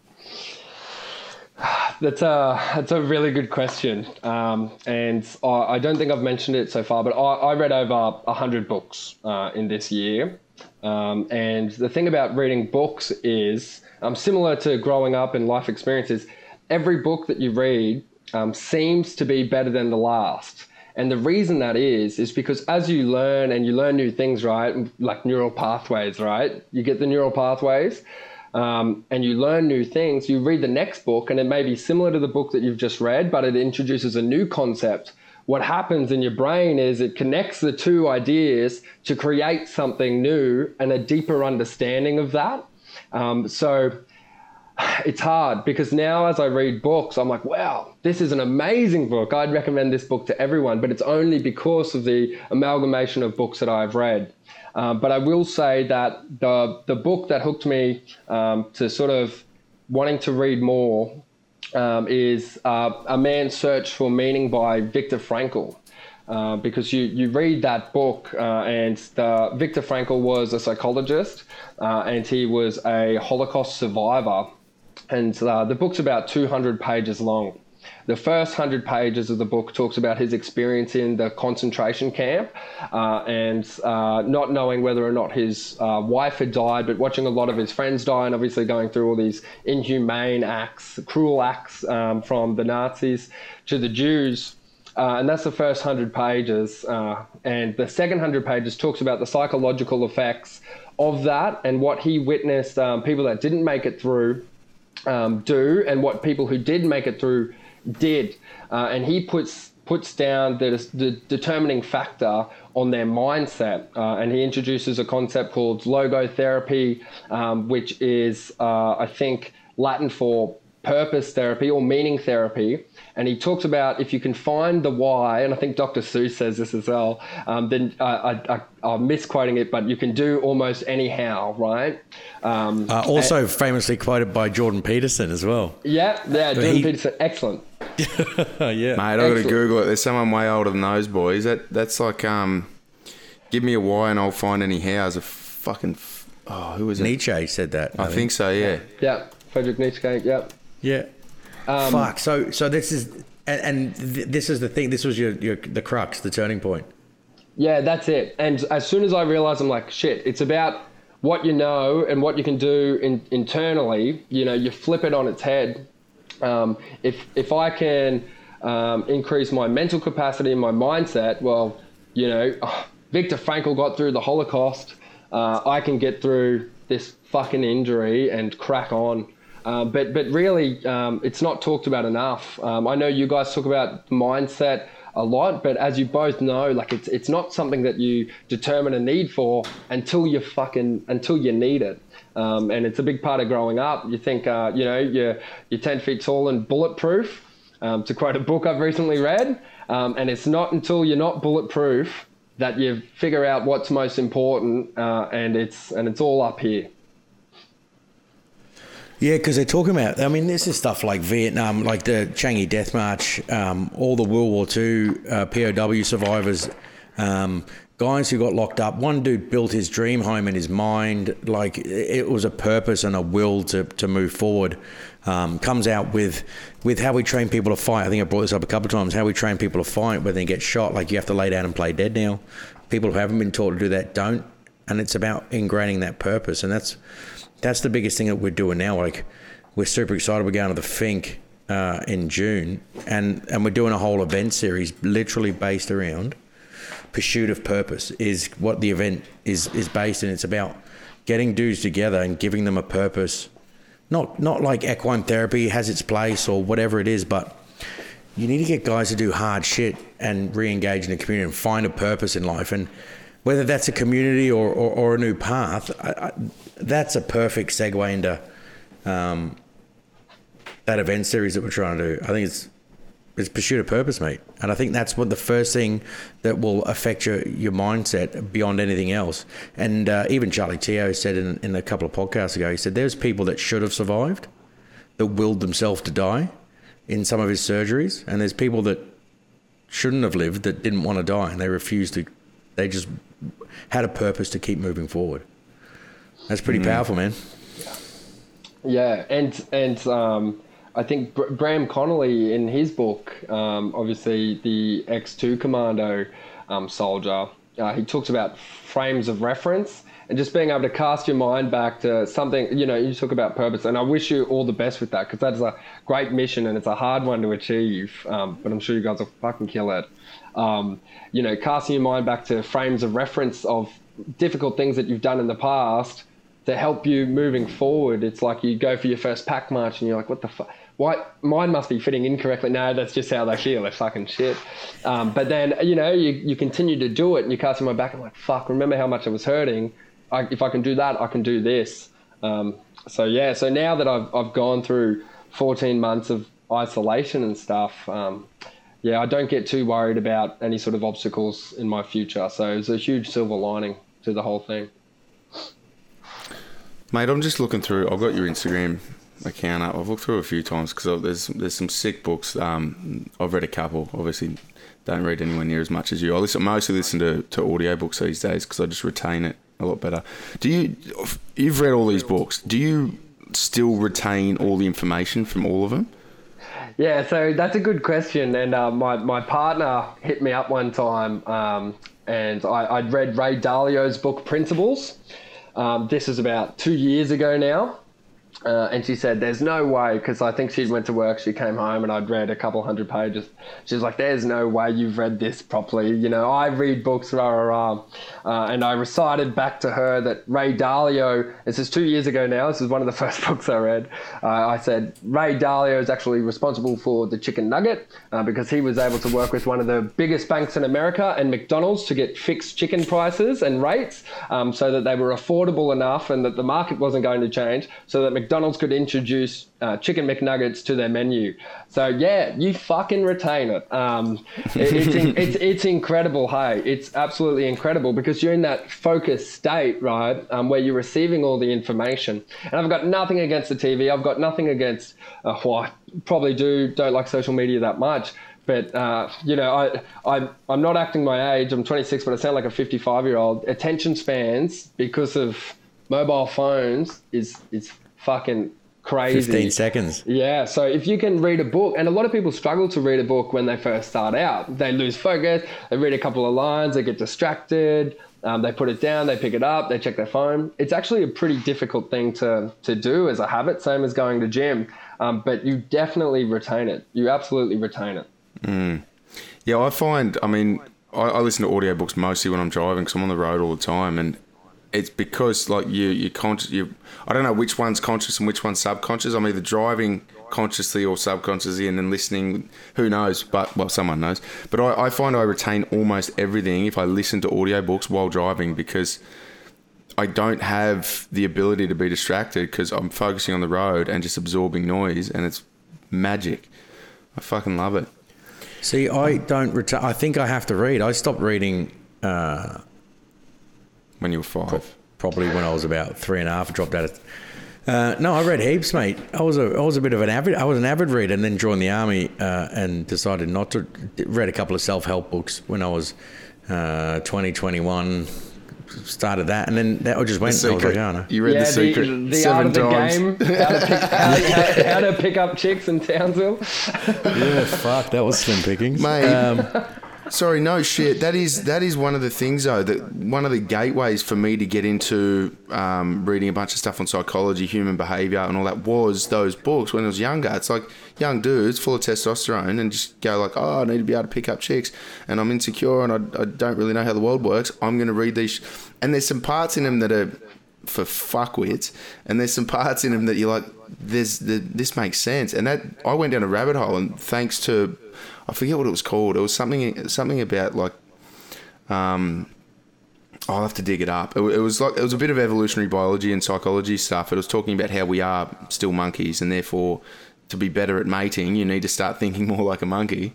That's a that's a really good question, um, and I, I, don't think I've mentioned it so far. But I, I read over hundred books uh, in this year, um, and the thing about reading books is um, similar to growing up and life experiences. Every book that you read um, seems to be better than the last. And the reason that is, is because as you learn and you learn new things, right, like neural pathways, right, you get the neural pathways um, and you learn new things, you read the next book and it may be similar to the book that you've just read, but it introduces a new concept what happens in your brain is it connects the two ideas to create something new and a deeper understanding of that. Um, so it's hard because now as I read books, I'm like, wow, this is an amazing book. I'd recommend this book to everyone, but it's only because of the amalgamation of books that I've read. Um, but I will say that the the book that hooked me um, to sort of wanting to read more um, is uh, A Man's Search for Meaning by Viktor Frankl. Uh, because you, you read that book, uh, and the, Viktor Frankl was a psychologist, uh, and he was a Holocaust survivor. And uh, the book's about 200 pages long. The first 100 pages of the book talks about his experience in the concentration camp uh, and uh, not knowing whether or not his uh, wife had died, but watching a lot of his friends die and obviously going through all these inhumane acts, cruel acts um, from the Nazis to the Jews. Uh, and that's the first 100 pages. Uh, and the second 100 pages talks about the psychological effects of that and what he witnessed um, people that didn't make it through um, do and what people who did make it through did. Uh, and he puts puts down the, the determining factor on their mindset. Uh, and he introduces a concept called logotherapy, um, which is, uh, I think, Latin for purpose therapy or meaning therapy and he talks about if you can find the why, and I think Dr. Sue says this as well. Um, then uh, I, am misquoting it, but you can do almost anyhow, right? Um, uh, also, and, famously quoted by Jordan Peterson as well. Yeah, yeah, Jordan he, Peterson, excellent. yeah, mate, I got to Google it. There's someone way older than those boys. That that's like um, give me a why and I'll find any hows. A fucking oh, who was it? Nietzsche said that. I, I think. think so. Yeah. Yeah, Friedrich Nietzsche. Yeah. Yeah. Um, Fuck. So so this is and, and th- this is the thing. This was your, your the crux, the turning point. Yeah, that's it. And as soon as I realized, I'm like, shit. It's about what you know and what you can do in, internally. You know, you flip it on its head. Um, if if I can um, increase my mental capacity and my mindset, well, you know, oh, Viktor Frankl got through the Holocaust. Uh, I can get through this fucking injury and crack on. Uh, but but really, um, it's not talked about enough. Um, I know you guys talk about mindset a lot, but as you both know, like it's it's not something that you determine a need for until you fucking until you need it. Um, and it's a big part of growing up. You think, uh, you know, you're you're ten feet tall and bulletproof. Um, to quote a book I've recently read, um, and it's not until you're not bulletproof that you figure out what's most important, uh, and it's and it's all up here. Yeah, because they're talking about. I mean, this is stuff like Vietnam, like the Changi Death March, um, all the World War II uh, POW survivors, um, guys who got locked up. One dude built his dream home in his mind, like it was a purpose and a will to to move forward. Um, comes out with with how we train people to fight. I think I brought this up a couple of times. How we train people to fight when they get shot. Like you have to lay down and play dead now. People who haven't been taught to do that don't, and it's about ingraining that purpose, and that's that's the biggest thing that we're doing now. Like we're super excited. We're going to the Finke uh, in June, and and we're doing a whole event series, literally based around pursuit of purpose. Is what the event is is based, and it's about getting dudes together and giving them a purpose. Not not like equine therapy has its place or whatever it is, but you need to get guys to do hard shit and re-engage in the community and find a purpose in life and whether that's a community or, or, or a new path, I, I, that's a perfect segue into um, that event series that we're trying to do. I think it's it's pursuit of purpose, mate, and I think that's what the first thing that will affect your your mindset beyond anything else. And uh, even Charlie Teo said in, in a couple of podcasts ago, he said there's people that should have survived, that willed themselves to die in some of his surgeries, and there's people that shouldn't have lived that didn't want to die and they refused to. They just had a purpose to keep moving forward. That's pretty mm. powerful, man. Yeah, and and um, I think Br- Graham Connolly in his book, um, obviously the X two Commando um, soldier, uh, he talks about frames of reference and just being able to cast your mind back to something. You know, you talk about purpose, and I wish you all the best with that because that is a great mission and it's a hard one to achieve. Um, but I'm sure you guys will fucking kill it um, you know, casting your mind back to frames of reference of difficult things that you've done in the past to help you moving forward. It's like you go for your first pack march and you're like, what the fuck? Why mine must be fitting incorrectly? No, that's just how they feel. They're fucking shit. Um, but then you know you, you continue to do it and you cast mind back and like fuck. Remember how much I was hurting? I, if I can do that, I can do this. Um, so yeah. So now that I've I've gone through 14 months of isolation and stuff, um, yeah, I don't get too worried about any sort of obstacles in my future. So it's a huge silver lining to the whole thing. Mate, I'm just looking through. I've got your Instagram account up. I've looked through a few times because there's there's some sick books. Um, I've read a couple. Obviously, don't read anywhere near as much as you. I listen, mostly listen to to audio books these days because I just retain it a lot better. Do you? You've read all these books. Do you still retain all the information from all of them? Yeah, so that's a good question. And uh, my, my partner hit me up one time, um, and I, I'd read Ray Dalio's book Principles. Um, this is about two years ago now. Uh, and she said, "There's no way," because I think she went to work. She came home and I'd read a couple hundred pages. She's like, "There's no way you've read this properly." You know, I read books, rah rah rah. Uh, and I recited back to her that Ray Dalio. This is two years ago now. This is one of the first books I read. Uh, I said Ray Dalio is actually responsible for the chicken nugget uh, because he was able to work with one of the biggest banks in America and McDonald's to get fixed chicken prices and rates, um, so that they were affordable enough and that the market wasn't going to change, so that McDonald's could introduce uh, chicken McNuggets to their menu. So yeah, you fucking retain it. Um, it it's, in, it's it's incredible. Hey, it's absolutely incredible because you're in that focused state, right, um, where you're receiving all the information. And I've got nothing against the TV. I've got nothing against. Uh, well, I probably do don't like social media that much. But uh, you know, I, I I'm not acting my age. I'm 26, but I sound like a 55 year old. Attention spans because of mobile phones is is fucking crazy. 15 seconds. Yeah, so if you can read a book, and a lot of people struggle to read a book when they first start out, they lose focus, they read a couple of lines, they get distracted, um, they put it down, they pick it up, they check their phone. It's actually a pretty difficult thing to, to do as a habit, same as going to gym, um, but you definitely retain it. You absolutely retain it. Mm. Yeah, I find, I mean, I, I listen to audiobooks mostly when I'm driving because I'm on the road all the time, and it's because like you you conscious you I don't know which one's conscious and which one's subconscious. I'm either driving consciously or subconsciously and then listening. Who knows? But well, someone knows. But I, I find I retain almost everything if I listen to audiobooks while driving because I don't have the ability to be distracted because I'm focusing on the road and just absorbing noise, and it's magic. I fucking love it. See, I don't retain. I think I have to read. I stopped reading. Uh, when you were five? Probably when I was about three and a half. I Dropped out of. Uh, no, I read heaps, mate. I was a I was a bit of an avid. I was an avid reader, and then joined the army uh, and decided not to. Read a couple of self help books when I was uh, 20, 21. Started that, and then that just went. The I was like, oh, no. You read yeah, the secret the, the seven art of the times. game, how to, pick, how, how, how to pick up chicks in Townsville. yeah, fuck, that was slim pickings, Mate. Um, Sorry, no shit. That is that is one of the things though. That one of the gateways for me to get into um, reading a bunch of stuff on psychology, human behavior, and all that was those books when I was younger. It's like young dudes full of testosterone and just go like, oh, I need to be able to pick up chicks, and I'm insecure and I, I don't really know how the world works. I'm going to read these, and there's some parts in them that are for fuckwits, and there's some parts in them that you're like, there's the, this makes sense, and that I went down a rabbit hole, and thanks to I forget what it was called. It was something something about like um I'll have to dig it up. It, it was like it was a bit of evolutionary biology and psychology stuff. It was talking about how we are still monkeys, and therefore, to be better at mating, you need to start thinking more like a monkey.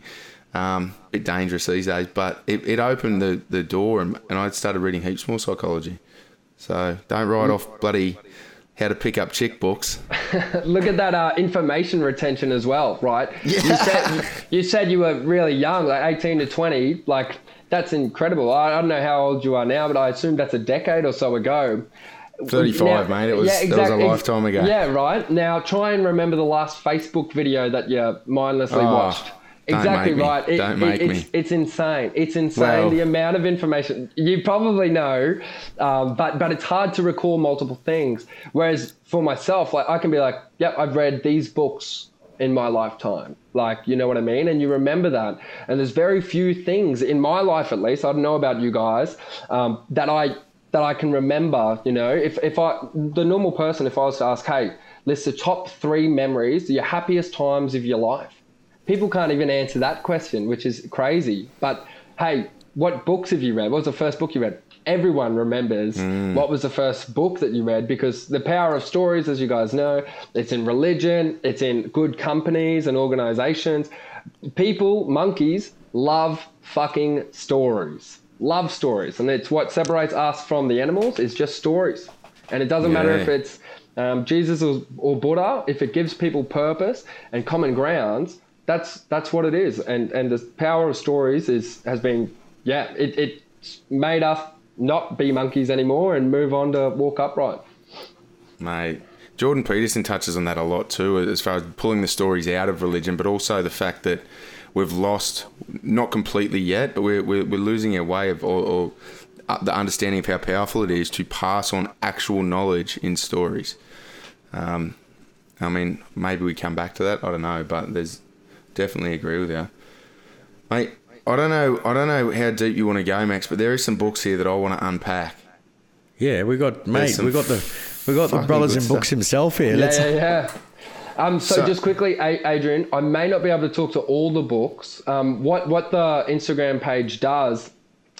Um, a bit dangerous these days, but it, it opened the, the door, and, and I started reading heaps more psychology. So don't write off bloody how to pick up checkbooks. Look at that uh, information retention as well, right? Yeah. You, said, you said you were really young, like 18 to 20. Like, that's incredible. I, I don't know how old you are now, but I assume that's a decade or so ago. 35, now, mate. It was, yeah, exactly, it was a lifetime ago. Yeah, right. Now, try and remember the last Facebook video that you mindlessly Oh. watched. Don't Exactly right. It- Don't it- make it's, me. it's insane. It's insane Well- the amount of information you probably know, um, but but it's hard to recall multiple things. Whereas for myself, like I can be like, yep, I've read these books in my lifetime. Like, you know what I mean? And you remember that. And there's very few things in my life, at least. I don't know about you guys um, that I that I can remember. You know, if if I the normal person, if I was to ask, hey, list the top three memories, your happiest times of your life people can't even answer that question, which is crazy. But hey, what books have you read? What was the first book you read? Everyone remembers what was the first book that you read because the power of stories, as you guys know, it's in religion, it's in good companies and organizations. People, monkeys, love fucking stories. Love stories. And it's what separates us from the animals is just stories. And it doesn't matter if it's um, Jesus or, or Buddha, if it gives people purpose and common grounds, that's that's what it is. And and the power of stories is has been yeah, it, it's made us not be monkeys anymore and move on to walk upright. Mate, Jordan Peterson touches on that a lot too, as far as pulling the stories out of religion, but also the fact that we've lost, not completely yet, but we're, we're, we're losing our way of, or, or uh, the understanding of how powerful it is to pass on actual knowledge in stories. Um, I mean, maybe we come back to that. I don't know, but there's definitely agree with you, mate. I don't know. I don't know how deep you want to go, Max, but there are some books here that I want to unpack. Yeah, we got mate. We got the we got the brothers good in books himself here. Yeah, Let's, yeah, yeah. Um, so, So- just quickly, Adrian, I may not be able to talk to all the books. Um, what what the Instagram page does,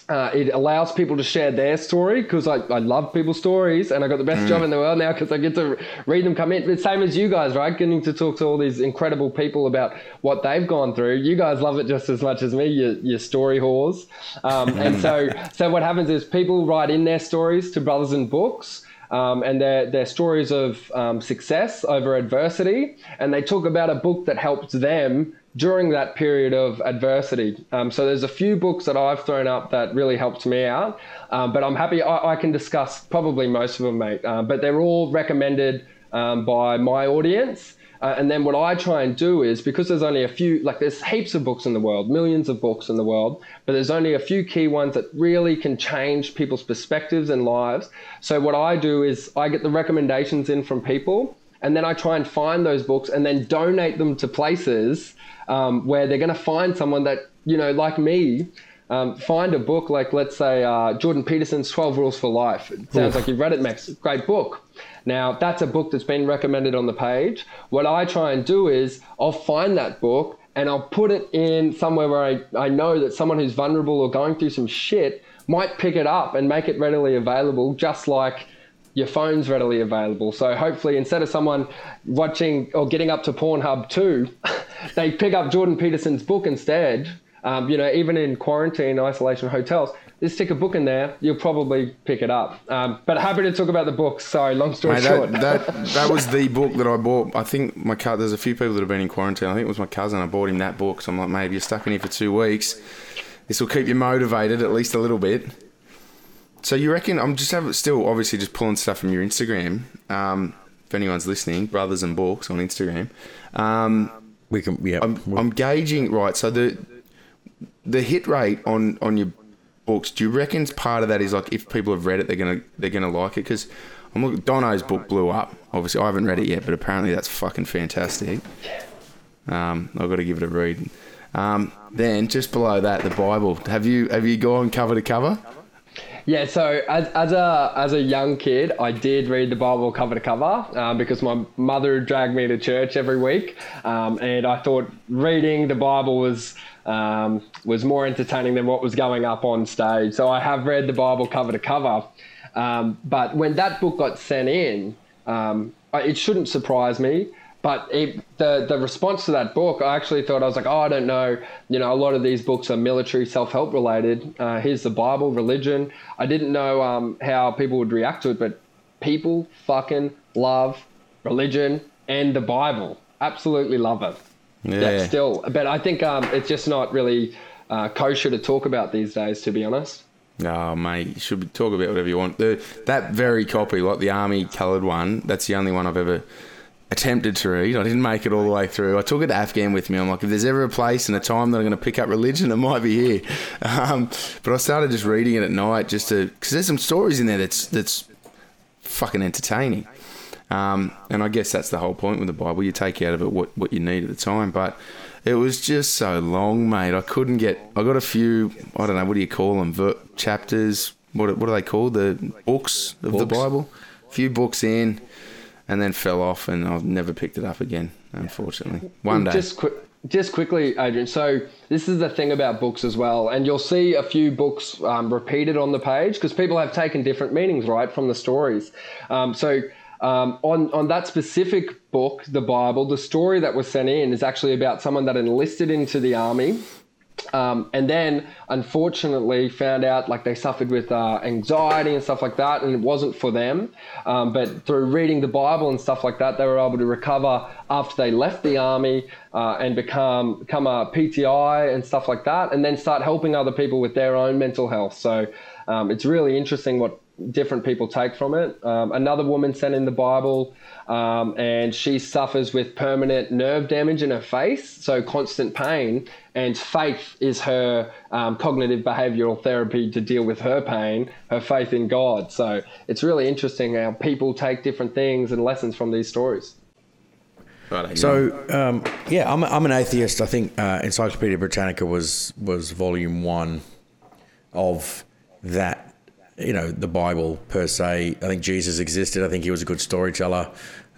uh, it allows people to share their story because I, I love people's stories and I got the best job in the world now because I get to read them come in. But same as you guys, right? Getting to talk to all these incredible people about what they've gone through. You guys love it just as much as me. You you story whores. Um, and so so what happens is people write in their stories to Brothers in Books um, and they're, they're stories of um, success over adversity, and they talk about a book that helped them during that period of adversity. Um, so there's a few books that I've thrown up that really helped me out, um, but I'm happy I, I can discuss probably most of them, mate. Uh, but they're all recommended um, by my audience. Uh, and then what I try and do is because there's only a few, like there's heaps of books in the world, millions of books in the world, but there's only a few key ones that really can change people's perspectives and lives. So what I do is I get the recommendations in from people, and then I try and find those books and then donate them to places um, where they're going to find someone that you know, like me. Um, find a book like, let's say, uh, Jordan Peterson's 12 Rules for Life. It sounds like you've read it, Max. Great book. Now, that's a book that's been recommended on the page. What I try and do is I'll find that book and I'll put it in somewhere where I, I know that someone who's vulnerable or going through some shit might pick it up and make it readily available, just like your phone's readily available. So hopefully, instead of someone watching or getting up to Pornhub too, they pick up Jordan Peterson's book instead. Um, you know, even in quarantine, isolation hotels, just stick a book in there. You'll probably pick it up. Um, but happy to talk about the book. Sorry, long story Mate, short. that, that that was the book that I bought. I think my cut. There's a few people that have been in quarantine. I think it was my cousin. I bought him that book. So I'm like, maybe you're stuck in here for two weeks. This will keep you motivated at least a little bit. So you reckon? I'm just having, still obviously just pulling stuff from your Instagram. Um, if anyone's listening, brothers and books on Instagram. Um, we can. Yeah, I'm, I'm gauging right. So the the hit rate on on your books. Do you reckon part of that is like if people have read it, they're gonna they're gonna like it? Because I'm looking. Dono's book blew up. Obviously, I haven't read it yet, but apparently that's fucking fantastic. Um, I've got to give it a read. Um, then just below that, the Bible. Have you have you gone cover to cover? Yeah, so as, as a as a young kid, I did read the Bible cover to cover um, because my mother dragged me to church every week, um, and I thought reading the Bible was um, was more entertaining than what was going up on stage. So I have read the Bible cover to cover, um, but when that book got sent in, um, it shouldn't surprise me. But it, the the response to that book, I actually thought I was like, oh, I don't know. You know, a lot of these books are military self help related. Uh, here's the Bible, religion. I didn't know um, how people would react to it, but people fucking love religion and the Bible. Absolutely love it. Yeah. still, but I think um, it's just not really uh, kosher to talk about these days, to be honest. Oh, mate, you should talk about whatever you want. The, that very copy, like the army coloured one, that's the only one I've ever attempted to read. I didn't make it all the way through. I took it to Afghan with me. I'm like, if there's ever a place and a time that I'm going to pick up religion, it might be here. Um, but I started just reading it at night just to, because there's some stories in there that's that's fucking entertaining. Um, and I guess that's the whole point with the Bible. You take out of it what, what you need at the time. But it was just so long, mate. I couldn't get. I got a few. I don't know. What do you call them? Ver- chapters. What what are they called? The books of the Bible. A few books in, and then fell off, and I've never picked it up again. Unfortunately, one day. Just quick, just quickly, Adrian. So this is the thing about books as well, and you'll see a few books um, repeated on the page because people have taken different meanings, right, from the stories. Um, so. Um, on on that specific book, the Bible, the story that was sent in is actually about someone that enlisted into the army, Um, and then, unfortunately, found out like they suffered with uh, anxiety and stuff like that, and it wasn't for them. Um, but through reading the Bible and stuff like that, they were able to recover after they left the army uh, and become become a PTI and stuff like that, and then start helping other people with their own mental health. So um, it's really interesting what different people take from it. Um, another woman sent in the Bible, um, and she suffers with permanent nerve damage in her face, so constant pain. And faith is her um, cognitive behavioral therapy to deal with her pain, her faith in God. So it's really interesting how people take different things and lessons from these stories. Right, So um, yeah, I'm, I'm an atheist. I think uh, Encyclopedia Britannica was was volume one of that. You know, the Bible per se. I think Jesus existed. I think he was a good storyteller.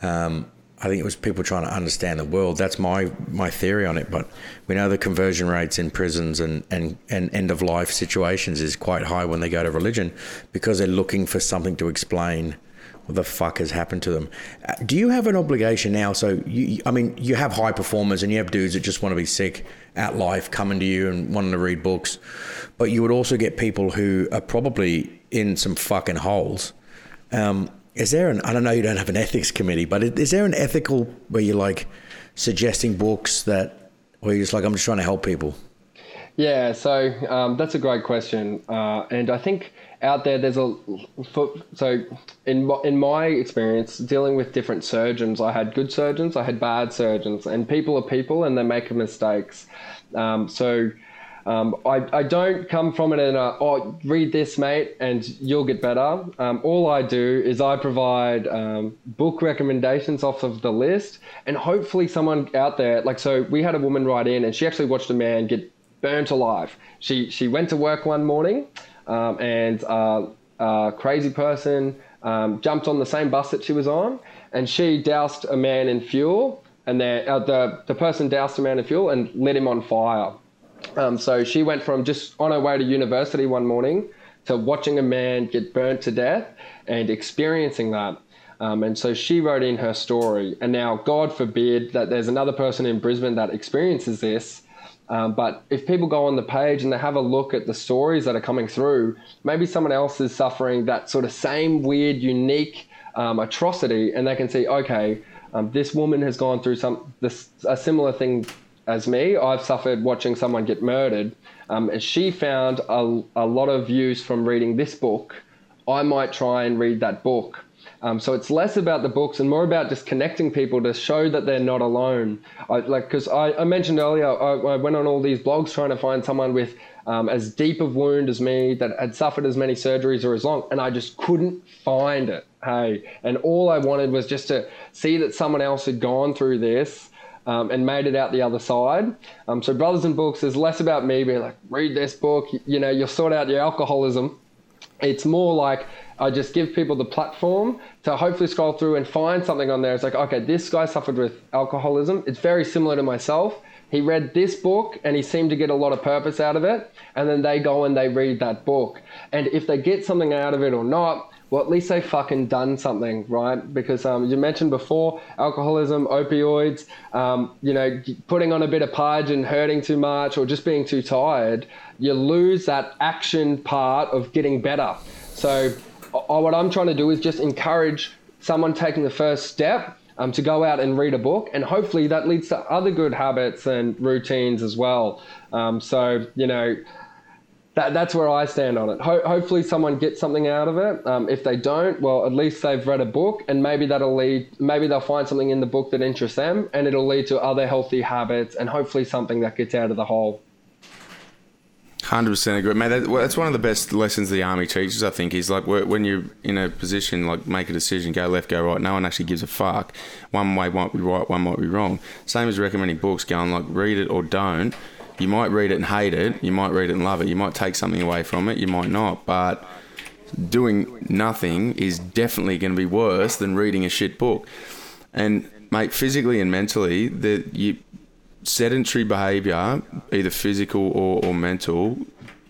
Um, I think it was people trying to understand the world. That's my my theory on it. But we know the conversion rates in prisons and, and, and end of life situations is quite high when they go to religion because they're looking for something to explain what the fuck has happened to them. Uh, Do you have an obligation now? So, you, I mean, you have high performers and you have dudes that just want to be sick at life coming to you and wanting to read books, but you would also get people who are probably in some fucking holes. Um, is there an, I don't know, you don't have an ethics committee, but is there an ethical where you're like suggesting books that, where you're just like, I'm just trying to help people? Yeah, so um, that's a great question, uh, and I think out there there's a so in in my experience dealing with different surgeons, I had good surgeons, I had bad surgeons, and people are people and they make mistakes. Um, so um, I, I don't come from it and uh, oh read this mate and you'll get better. Um, all I do is I provide um, book recommendations off of the list, and hopefully someone out there like so we had a woman write in and she actually watched a man get burnt alive. She she went to work one morning, um, and uh, a crazy person um, jumped on the same bus that she was on, and she doused a man in fuel, and the uh, the the person doused a man in fuel and lit him on fire. Um, so she went from just on her way to university one morning to watching a man get burnt to death and experiencing that. Um, and so she wrote in her story. And now, God forbid that there's another person in Brisbane that experiences this. Um, but if people go on the page and they have a look at the stories that are coming through, maybe someone else is suffering that sort of same weird, unique um, atrocity, and they can see, okay, um, this woman has gone through some this a similar thing as me. I've suffered watching someone get murdered, um, and she found a, a lot of views from reading this book. I might try and read that book. Um, so it's less about the books and more about just connecting people to show that they're not alone. I, like because I, I mentioned earlier, I, I went on all these blogs trying to find someone with um, as deep of wound as me that had suffered as many surgeries or as long, and I just couldn't find it. Hey, and all I wanted was just to see that someone else had gone through this. Um, and made it out the other side. Um, so, Brothers and Books is less about me being like, read this book, you, you know, you'll sort out your alcoholism it's more like I just give people the platform to hopefully scroll through and find something on there. It's like, okay, this guy suffered with alcoholism. It's very similar to myself. He read this book and he seemed to get a lot of purpose out of it. And then they go and they read that book. And if they get something out of it or not, well, at least they fucking done something, right? Because um, you mentioned before alcoholism, opioids, um, you know, putting on a bit of pudge and hurting too much or just being too tired, you lose that action part of getting better. So, uh, what I'm trying to do is just encourage someone taking the first step um, to go out and read a book, and hopefully that leads to other good habits and routines as well. Um, so, you know, that, that's where I stand on it. Ho- hopefully, someone gets something out of it. Um, if they don't, well, at least they've read a book, and maybe that'll lead. Maybe they'll find something in the book that interests them, and it'll lead to other healthy habits, and hopefully something that gets out of the hole. Hundred percent agree, mate. That, that's one of the best lessons the army teaches. I think is like when you're in a position, like make a decision, go left, go right. No one actually gives a fuck. One way might be right, one might be wrong. Same as recommending books, going like read it or don't. You might read it and hate it. You might read it and love it. You might take something away from it. You might not. But doing nothing is definitely going to be worse than reading a shit book. And mate, physically and mentally, that you sedentary behavior, either physical or, or mental,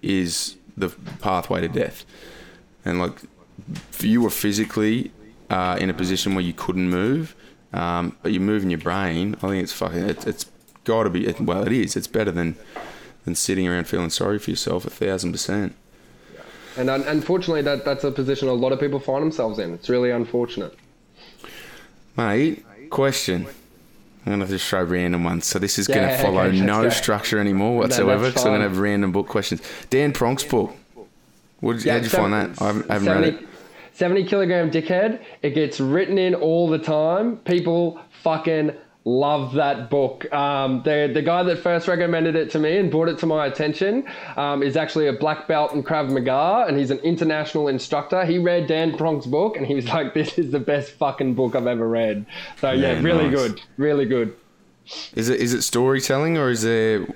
is the pathway to death. And like, if you were physically uh, in a position where you couldn't move, um, but you're moving your brain, I think it's fucking. It, it's got to be. It, well, it is. It's better than than sitting around feeling sorry for yourself a thousand percent. And un- unfortunately, that that's a position a lot of people find themselves in. It's really unfortunate. Mate, question. I'm gonna just throw random ones. So this is gonna follow okay, no structure anymore whatsoever. so I'm gonna have random book questions. Dan Pronk's book. What did, how'd you find that? I haven't, I haven't read it. 70 kilogram dickhead. It gets written in all the time. People fucking love that book. Um, the the guy that first recommended it to me and brought it to my attention um, is actually a black belt in Krav Maga, and he's an international instructor. He read Dan Pronk's book, and he was like, "This is the best fucking book I've ever read." So yeah, Yeah, really nice. good, really good. Is it is it storytelling or is there?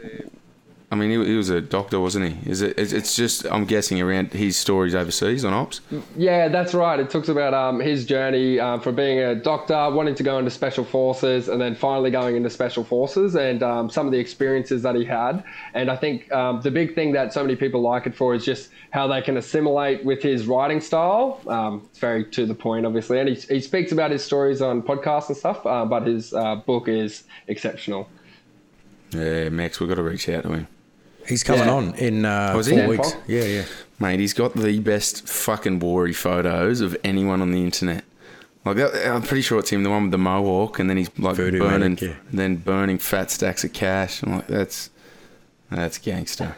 I mean, he, he was a doctor, wasn't he? Is it? It's it's just I'm guessing around his stories overseas on ops. Yeah, that's right. It talks about um, his journey um, from being a doctor, wanting to go into special forces, and then finally going into special forces, and um, some of the experiences that he had. And I think um, the big thing that so many people like it for is just how they can assimilate with his writing style. Um, it's very to the point, obviously, and he, he speaks about his stories on podcasts and stuff. Uh, but his uh, book is exceptional. Yeah, Max, we've got to reach out to him, He's coming Yeah. on in uh, Was he? weeks. Fong? Yeah, yeah. mate. He's got the best fucking Wari photos of anyone on the internet. Like that, I'm pretty sure it's him, the one with the mohawk, and then he's like Voodoo burning, Manic, yeah. then burning fat stacks of cash. I'm like, that's that's gangster.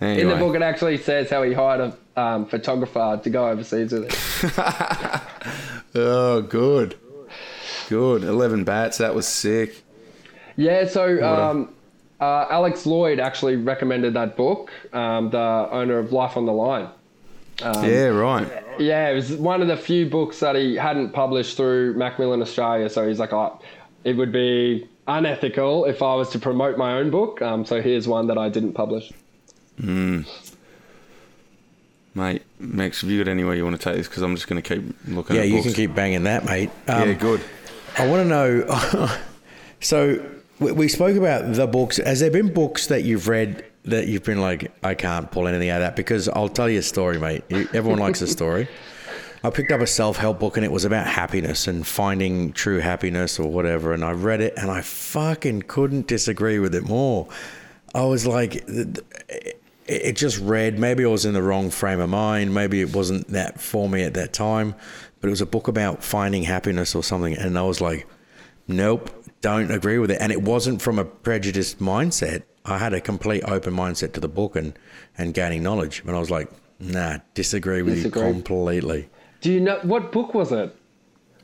Anyway, In the book, it actually says how he hired a um, photographer to go overseas with it. oh, good, good. Eleven bats. That was sick. Yeah, so a- um, uh, Alex Lloyd actually recommended that book, um, the owner of Life on the Line. Um, yeah, right. Yeah, it was one of the few books that he hadn't published through Macmillan Australia. So he's like, oh, it would be unethical if I was to promote my own book. Um, so here's one that I didn't publish. Mm. Mate, Max, have you got anywhere you want to take this? Because I'm just going to keep looking Yeah, at you books. can keep banging that, mate. Um, yeah, good. I want to know. so we, we spoke about the books. Has there been books that you've read that you've been like, I can't pull anything out of that? Because I'll tell you a story, mate. Everyone likes a story. I picked up a self help book and it was about happiness and finding true happiness or whatever. And I read it and I fucking couldn't disagree with it more. I was like, it just read. Maybe I was in the wrong frame of mind. Maybe it wasn't that for me at that time. But it was a book about finding happiness or something. And I was like, nope, don't agree with it. And it wasn't from a prejudiced mindset. I had a complete open mindset to the book and, and gaining knowledge. And I was like, nah, disagree with Disagree. you completely. Do you know what book was it?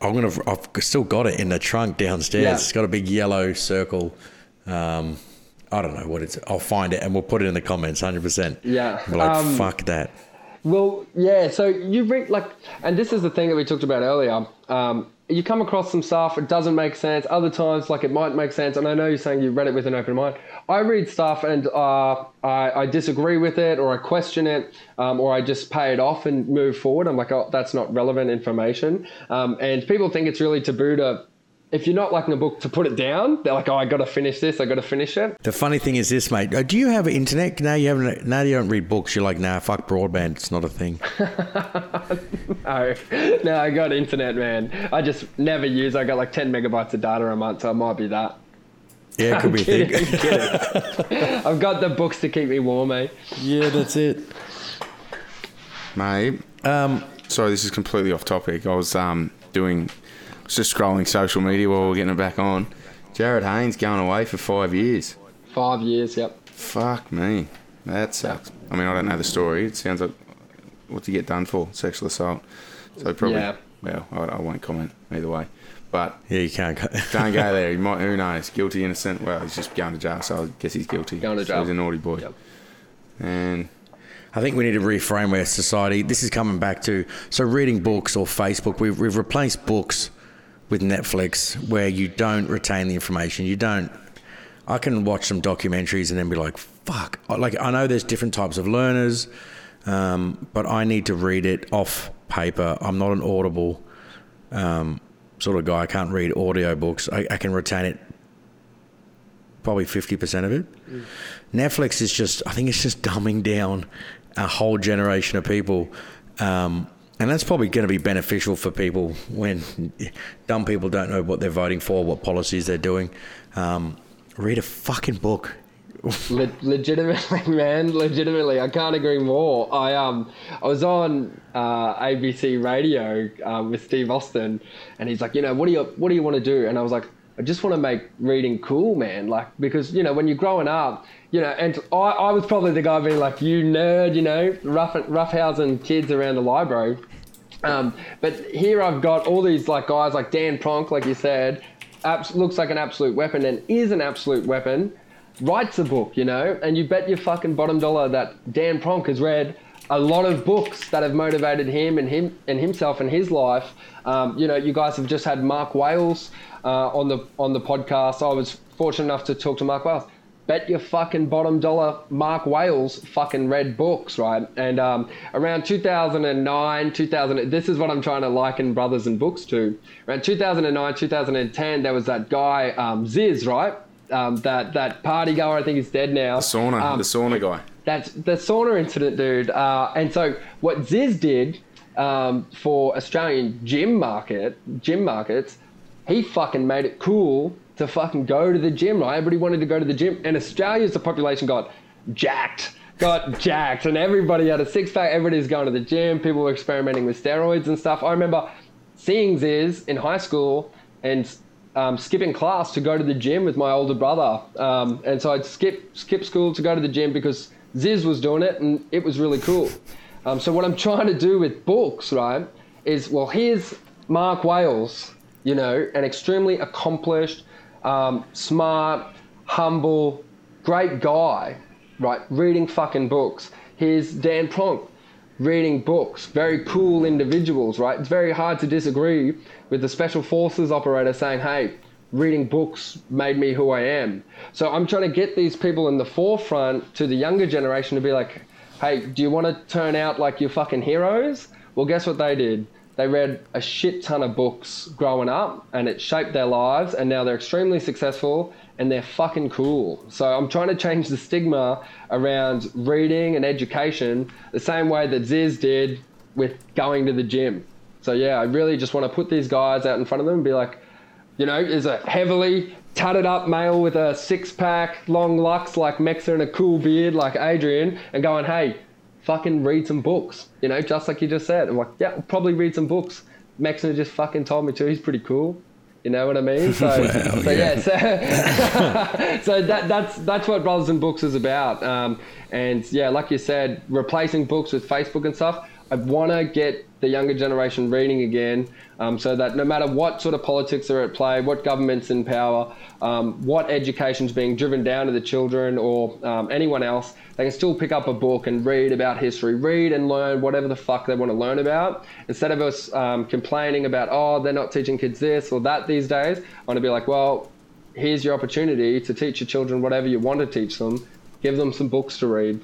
I'm gonna. I've still got it in the trunk downstairs. Yeah. It's got a big yellow circle. Um, I don't know what it's. I'll find it and we'll put it in the comments. Hundred percent. Yeah. Like, Um, fuck that. Well, yeah. So you read like, and this is the thing that we talked about earlier. Um, you come across some stuff, it doesn't make sense. Other times, like it might make sense. And I know you're saying you read it with an open mind. I read stuff and uh, I, I disagree with it, or I question it, um, or I just pay it off and move forward. I'm like, oh, that's not relevant information. Um, and people think it's really taboo to. If you're not liking a book to put it down, they're like, "Oh, I got to finish this. I got to finish it." The funny thing is this, mate. uh, Do you have internet? Now you haven't. Now you don't read books. You're like, nah, fuck broadband. It's not a thing. No, no, I got internet, man. I just never use. I got like 10 megabytes of data a month, so it might be that. Yeah, it could be a Kidding, thing. kidding. I've got the books to keep me warm, eh? yeah, that's it. Mate, Um, sorry, this is completely off topic. I was um doing, I was just scrolling social media while we we're getting it back on. Jarryd Hayne's going away for five years. Five years, yep. Fuck me, that sucks. I mean, I don't know the story. It sounds like what's he get done for? Sexual assault. So probably. Yeah. Well, I, I won't comment either way. But yeah, you can't. Go. don't go there. He might. Who knows? Guilty, innocent. Well, he's just going to jail. So I guess he's guilty. Going to So jail. he's a naughty boy. Yep. And I think we need to reframe our society. This is coming back to so reading books or Facebook. We've, we've replaced books with Netflix, where you don't retain the information. You don't. I can watch some documentaries and then be like, "Fuck!" Like I know there's different types of learners, um, but I need to read it off paper. I'm not an Audible um, sort of guy. I can't read audio books. I, I can retain it probably 50% of it. Netflix is just, I think it's just dumbing down a whole generation of people. Um, and that's probably going to be beneficial for people when dumb people don't know what they're voting for, what policies they're doing. Um, read a fucking book. Le- legitimately, man, legitimately, I can't agree more. I um, I was on uh, ABC Radio uh, with Steve Austin, and he's like, you know, what do you what do you want to do? And I was like, I just want to make reading cool, man. Like because you know when you're growing up, you know, and I, I was probably the guy being like, you nerd, you know, rough roughhousing kids around the library. Um, but here I've got all these like guys like Dan Pronk, like you said, abs- looks like an absolute weapon and is an absolute weapon. Writes a book, you know, and you bet your fucking bottom dollar that Dan Pronk has read a lot of books that have motivated him and him and himself and his life. Um, you know, you guys have just had Mark Wales uh, on the on the podcast. I was fortunate enough to talk to Mark Wales bet your fucking bottom dollar Mark Wales fucking read books, right? And um, around 2009, 2000, this is what I'm trying to liken Brothers N Books to. Around 2009, 2010, there was that guy, um, Zyzz, right? Um, that, that party goer, I think he's dead now. The sauna, Um, the sauna guy. that's the sauna incident, dude. Uh, and so what Zyzz did um, for Australian gym market, gym markets, he fucking made it cool to fucking go to the gym, right? Everybody wanted to go to the gym, and Australia's the population got jacked, got jacked, and everybody had a six pack. Everybody's going to the gym. People were experimenting with steroids and stuff. I remember seeing Zyzz in high school and um, skipping class to go to the gym with my older brother. Um, and so I'd skip skip school to go to the gym because Zyzz was doing it and it was really cool. Um, so what I'm trying to do with books, right, is well, here's Mark Wales, you know, an extremely accomplished, um, smart, humble, great guy, right, reading fucking books. Here's Dan Pronk, reading books, very cool individuals, right? It's very hard to disagree with the special forces operator saying, hey, reading books made me who I am. So I'm trying to get these people in the forefront to the younger generation to be like, hey, do you want to turn out like your fucking heroes? Well, guess what they did? They read a shit ton of books growing up and it shaped their lives and now they're extremely successful and they're fucking cool. So I'm trying to change the stigma around reading and education the same way that Zyzz did with going to the gym. So yeah, I really just want to put these guys out in front of them and be like, you know, is a heavily tatted up male with a six pack, long locks like Mexa and a cool beard like Adrian and going, hey, fucking read some books, you know, just like you just said. I'm like, yeah, I'll probably read some books. Mexa just fucking told me to. He's pretty cool. You know what I mean? So, Well, so yeah. yeah, so, so that, that's that's what Brothers N Books is about. Um, and yeah, like you said, replacing books with Facebook and stuff. I want to get the younger generation reading again, um, so that no matter what sort of politics are at play, what government's in power, um, what education's being driven down to the children or um, anyone else, they can still pick up a book and read about history, read and learn whatever the fuck they want to learn about. Instead of us um, complaining about, oh, they're not teaching kids this or that these days, I want to be like, well, here's your opportunity to teach your children whatever you want to teach them. Give them some books to read.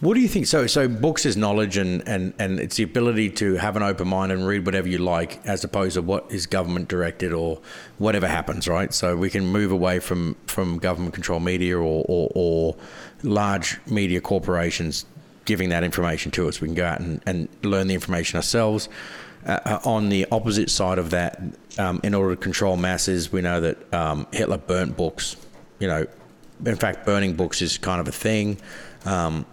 What do you think? So, so books is knowledge, and, and, and it's the ability to have an open mind and read whatever you like, as opposed to what is government directed or whatever happens, right? So we can move away from, from government controlled media or, or, or large media corporations giving that information to us. We can go out and, and learn the information ourselves. Uh, uh, on the opposite side of that, um, in order to control masses, we know that um, Hitler burnt books. You know, in fact, burning books is kind of a thing. Um,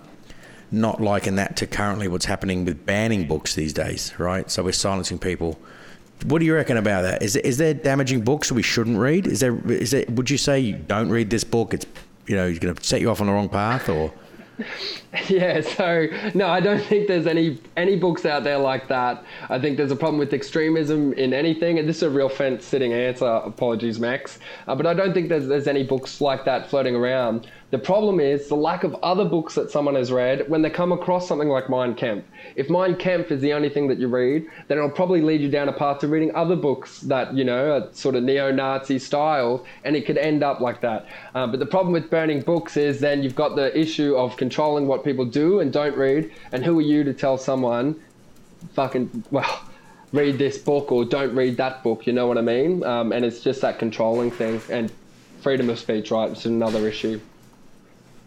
not liken that to currently what's happening with banning books these days, right? So we're silencing people. What do you reckon about that? Is there, is there damaging books we shouldn't read? Is there is there? Would you say you don't read this book? It's you know, you're going to set you off on the wrong path, or Yeah, so no, I don't think there's any any books out there like that. I think there's a problem with extremism in anything, and this is a real fence-sitting answer. Apologies, Max, uh, but I don't think there's there's any books like that floating around. The problem is the lack of other books that someone has read when they come across something like Mein Kampf. If Mein Kampf is the only thing that you read, then it'll probably lead you down a path to reading other books that you know are sort of neo-Nazi style, and it could end up like that. Uh, but the problem with burning books is then you've got the issue of controlling what people do and don't read, and who are you to tell someone, fucking well. Read this book or don't read that book. You know what I mean? Um, and it's just that controlling thing and freedom of speech, right? It's another issue.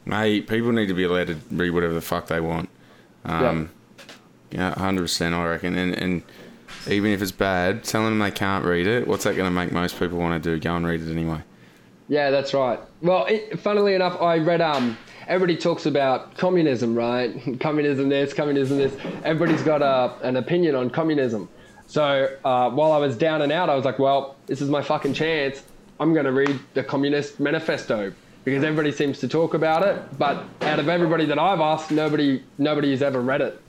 Mate, people need to be allowed to read whatever the fuck they want. Um, yeah, hundred percent, I reckon. And and even if it's bad, telling them they can't read it, what's that going to make most people want to do? Go and read it anyway. Yeah, that's right. Well, it, funnily enough, I read um. Everybody talks about communism, right? communism this, communism this. Everybody's got a, an opinion on communism. So uh, while I was down and out, I was like, well, this is my fucking chance. I'm going to read the Communist Manifesto because everybody seems to talk about it, but out of everybody that I've asked, nobody nobody has ever read it.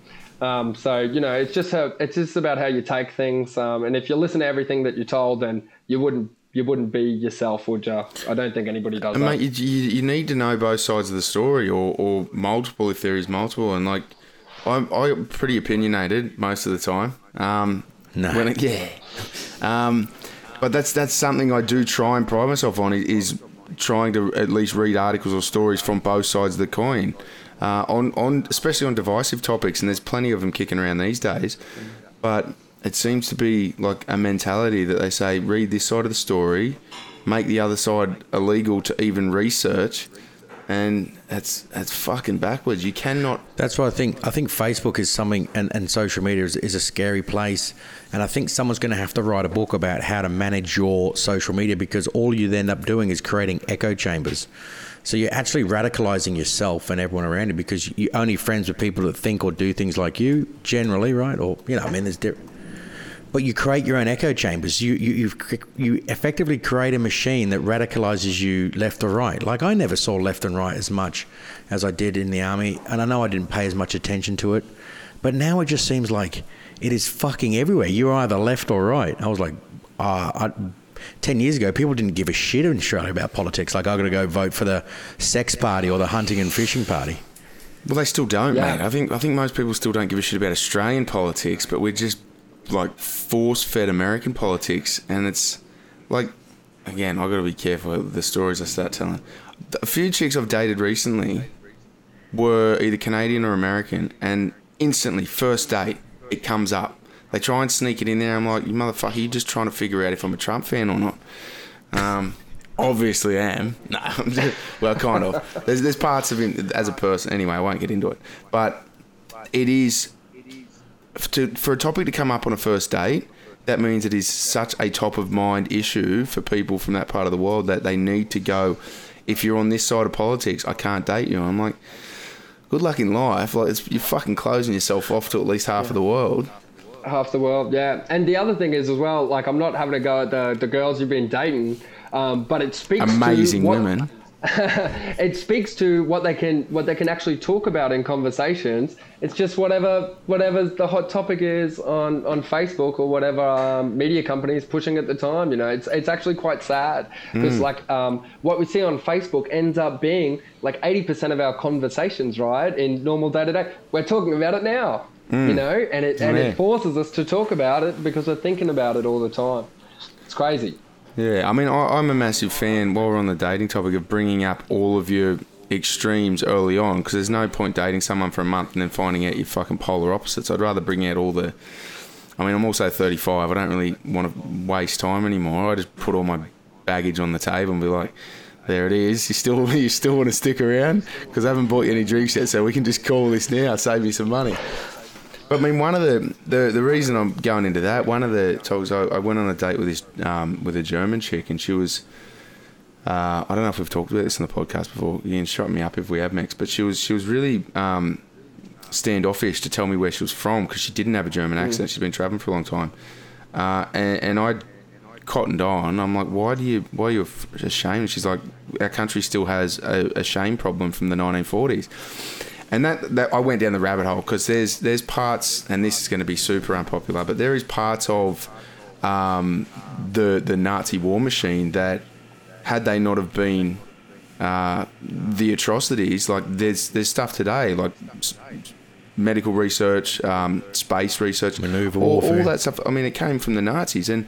Um, so you know, it's just how, it's just about how you take things, um, and if you listen to everything that you're told, then you wouldn't you wouldn't be yourself, would you? I don't think anybody does. And that. mate, you, you, you need to know both sides of the story, or, or multiple if there is multiple. And like, I'm I'm pretty opinionated most of the time. Um, No. when it, yeah. Um, but that's that's something I do try and pride myself on is trying to at least read articles or stories from both sides of the coin. Uh, on, on especially on divisive topics, and there's plenty of them kicking around these days. But it seems to be like a mentality that they say read this side of the story, make the other side illegal to even research, and that's that's fucking backwards. You cannot. That's why I think I think Facebook is something, and, and social media is, is a scary place. And I think someone's going to have to write a book about how to manage your social media because all you end up doing is creating echo chambers. So you're actually radicalizing yourself and everyone around you because you're only friends with people that think or do things like you, generally, right? Or you know, I mean, there's different. But you create your own echo chambers. You you you've, you effectively create a machine that radicalizes you left or right. Like I never saw left and right as much as I did in the army, and I know I didn't pay as much attention to it. But now it just seems like it is fucking everywhere. You're either left or right. I was like, ah, I, ten years ago, people didn't give a shit in Australia about politics. Like I got to go vote for the sex party or the hunting and fishing party. Well, they still don't, Yeah. mate. I think I think most people still don't give a shit about Australian politics, but we're just like force-fed American politics, and it's like, again, I've got to be careful with the stories I start telling. A few chicks I've dated recently were either Canadian or American, and instantly, first date, it comes up. They try and sneak it in there. I'm like, you motherfucker, you just trying to figure out if I'm a Trump fan or not. Um, obviously, I am. No, just- well, kind of. There's there's parts of him as a person. Anyway, I won't get into it. But it is to, for a topic to come up on a first date. That means it is such a top of mind issue for people from that part of the world that they need to go. If you're on this side of politics, I can't date you. I'm like, good luck in life. Like it's, you're fucking closing yourself off to at least half of the world. half the world yeah and the other thing is as well like i'm not having to go at the, the girls you've been dating um, but it speaks Amazing to what, women. it speaks to what they can what they can actually talk about in conversations. It's just whatever whatever the hot topic is on on facebook or whatever um, media company is pushing at the time you know it's it's actually quite sad. Because like um, what we see on facebook ends up being like 80% of our conversations right in normal day to day we're talking about it now you know and it and Yeah. it forces us to talk about it because we're thinking about it all the time. It's crazy Yeah, I mean, I, I'm a massive fan, while we're on the dating topic, of bringing up all of your extremes early on because there's no point dating someone for a month and then finding out you're fucking polar opposites. I'd rather bring out all the. I mean, I'm also 35. I don't really want to waste time anymore. I just put all my baggage on the table and be like, there it is. You still you still want to stick around because I haven't bought you any drinks yet, so we can just call this now. Save me some money. But I mean, one of the, the the reason I'm going into that, one of the talks, I, I went on a date with this um, with a German chick, and she was, uh, I don't know if we've talked about this on the podcast before. You can shut me up if we have, Max. But she was she was really um, standoffish to tell me where she was from because she didn't have a German accent. She'd been traveling for a long time, uh, and, and I cottoned on. I'm like, why do you why are you ashamed? She's like, our country still has a, a shame problem from the 1940s and that, that I went down the rabbit hole because there's there's parts, and this is going to be super unpopular, but there is parts of um, the the Nazi war machine that had they not have been uh, the atrocities, like there's there's stuff today like s- medical research, um, space research, Maneuver all, all that stuff. I mean, it came from the Nazis, and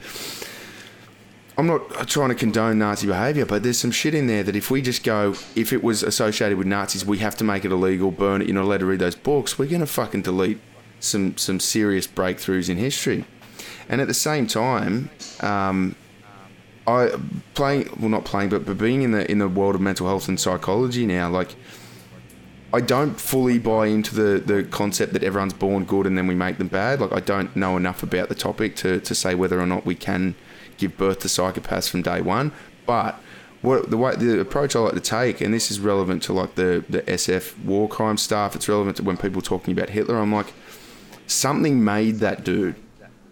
I'm not trying to condone Nazi behaviour, but there's some shit in there that if we just go, if it was associated with Nazis, we have to make it illegal, burn it, you're not allowed to read those books, we're going to fucking delete some, some serious breakthroughs in history. And at the same time, um, I playing well not playing but, but being in the in the world of mental health and psychology now like I don't fully buy into the, the concept that everyone's born good and then we make them bad. Like I don't know enough about the topic to, to say whether or not we can give birth to psychopaths from day one. But what the way the approach I like to take, and this is relevant to like the the SF war crime stuff. It's relevant to when people talking about Hitler. I'm like, something made that dude.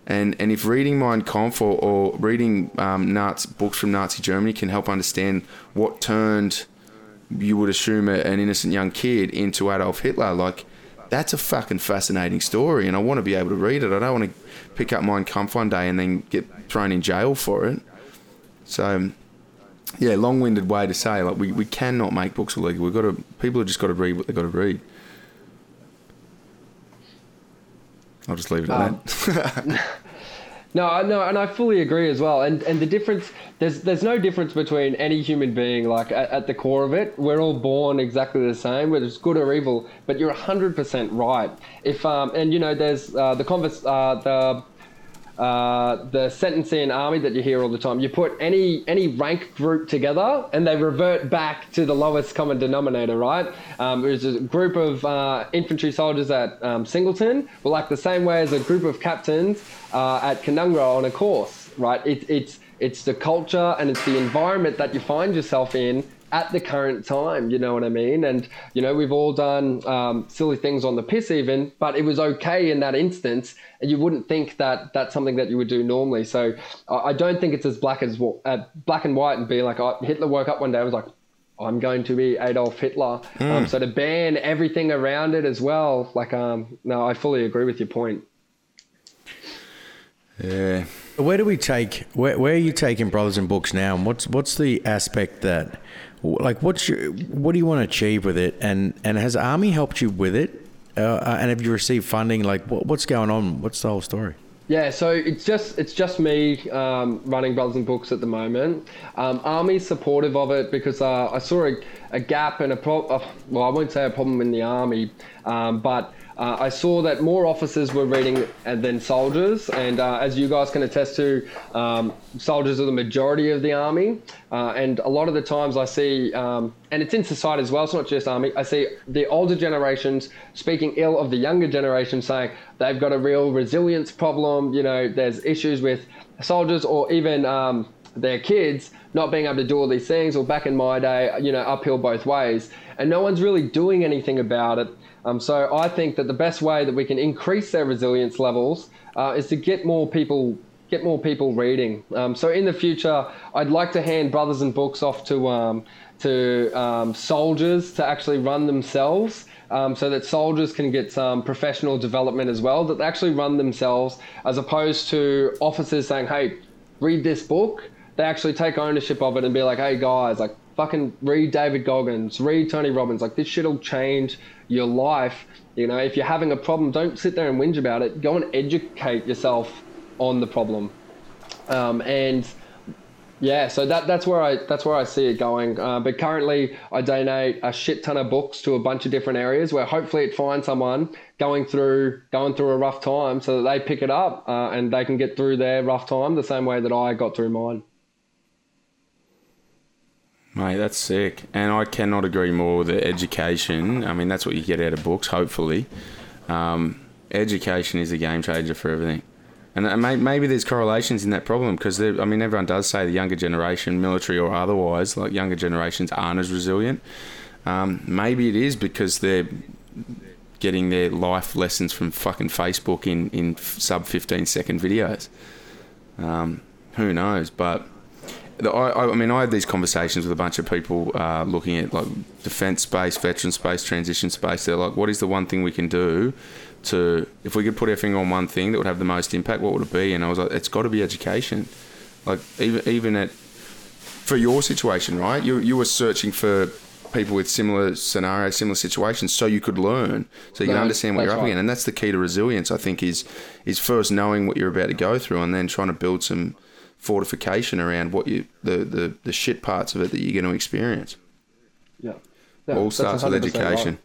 And, and if reading Mein Kampf or, or reading um, Nazi, books from Nazi Germany can help understand what turned, you would assume, an innocent young kid into Adolf Hitler, like that's a fucking fascinating story. And I want to be able to read it. I don't want to pick up Mein Kampf one day and then get thrown in jail for it. So, yeah, long-winded way to say like we, we cannot make books illegal. We've got to people have just got to read what they've got to read. I'll just leave it at Um, that. No, no, and I fully agree as well. And and the difference there's there's no difference between any human being. Like at, at the core of it, we're all born exactly the same, whether it's good or evil. But you're hundred percent right. If um and you know there's uh, the converse uh, the. Uh, the sentencing army that you hear all the time. You put any any rank group together, and they revert back to the lowest common denominator, right? Um, there's a group of uh, infantry soldiers at um, Singleton, were like the same way as a group of captains uh, at Canungra on a course, right? It, it's it's the culture and it's the environment that you find yourself in at the current time. You know what I mean? And you know we've all done um, silly things on the piss even, but it was okay in that instance, and you wouldn't think that that's something that you would do normally. So I I don't think it's as black as uh, black and white and be like oh, Hitler woke up one day and was like. I'm going to be Adolf Hitler. Um, so to ban everything around it as well, like, um, no, I fully agree with your point. yeah. Where do we take? Where, where are you taking Brothers N Books now? And what's what's the aspect that, like, what's your what do you want to achieve with it? And and has Army helped you with it? Uh, and have you received funding? Like, what, what's going on? What's the whole story? Yeah, so it's just it's just me um, running Brothers N Books at the moment. Um, Army's supportive of it because uh, I saw a, a gap and a problem. Well, I won't say a problem in the army, um, but uh, I saw that more officers were reading uh, than soldiers, and uh, as you guys can attest to, um, soldiers are the majority of the army. Uh, and a lot of the times I see, um, and it's in society as well. It's not just army. I see the older generations speaking ill of the younger generation, saying they've got a real resilience problem. You know, there's issues with soldiers or even um, their kids not being able to do all these things. Or back in my day, you know, uphill both ways, and no one's really doing anything about it. Um, so I think that the best way that we can increase their resilience levels uh, is to get more people get more people reading. Um, so in the future, I'd like to hand brothers N books off to um, to um, soldiers to actually run themselves. Um, so that soldiers can get some professional development as well, that they actually run themselves, as opposed to officers saying, "Hey, read this book." They actually take ownership of it and be like, "Hey guys, like fucking read David Goggins, read Tony Robbins. Like this shit'll change your life. You know, if you're having a problem, don't sit there and whinge about it. Go and educate yourself on the problem. Um, and yeah, so that that's where I that's where I see it going. Uh, but currently, I donate a shit ton of books to a bunch of different areas where hopefully it finds someone going through going through a rough time, so that they pick it up uh, and they can get through their rough time the same way that I got through mine. Mate, that's sick. And I cannot agree more with the education. I mean, that's what you get out of books, hopefully. Um, education is a game changer for everything. And maybe there's correlations in that problem because, I mean, everyone does say the younger generation, military or otherwise, like younger generations aren't as resilient. Um, maybe it is because they're getting their life lessons from fucking Facebook in, in sub 15 second videos. Um, who knows? But I, I mean, I had these conversations with a bunch of people uh, looking at like defence space, veteran space, transition space. They're like, what is the one thing we can do to, if we could put our finger on one thing that would have the most impact, what would it be? And I was like, it's got to be education. Like even even at for your situation, right? You you were searching for people with similar scenarios, similar situations, so you could learn, so you can understand what you're up right. against. And that's the key to resilience, I think, is is first knowing what you're about to go through, and then trying to build some fortification around what you the the, the shit parts of it that you're going to experience. Yeah. Yeah, All starts with 100% right. education.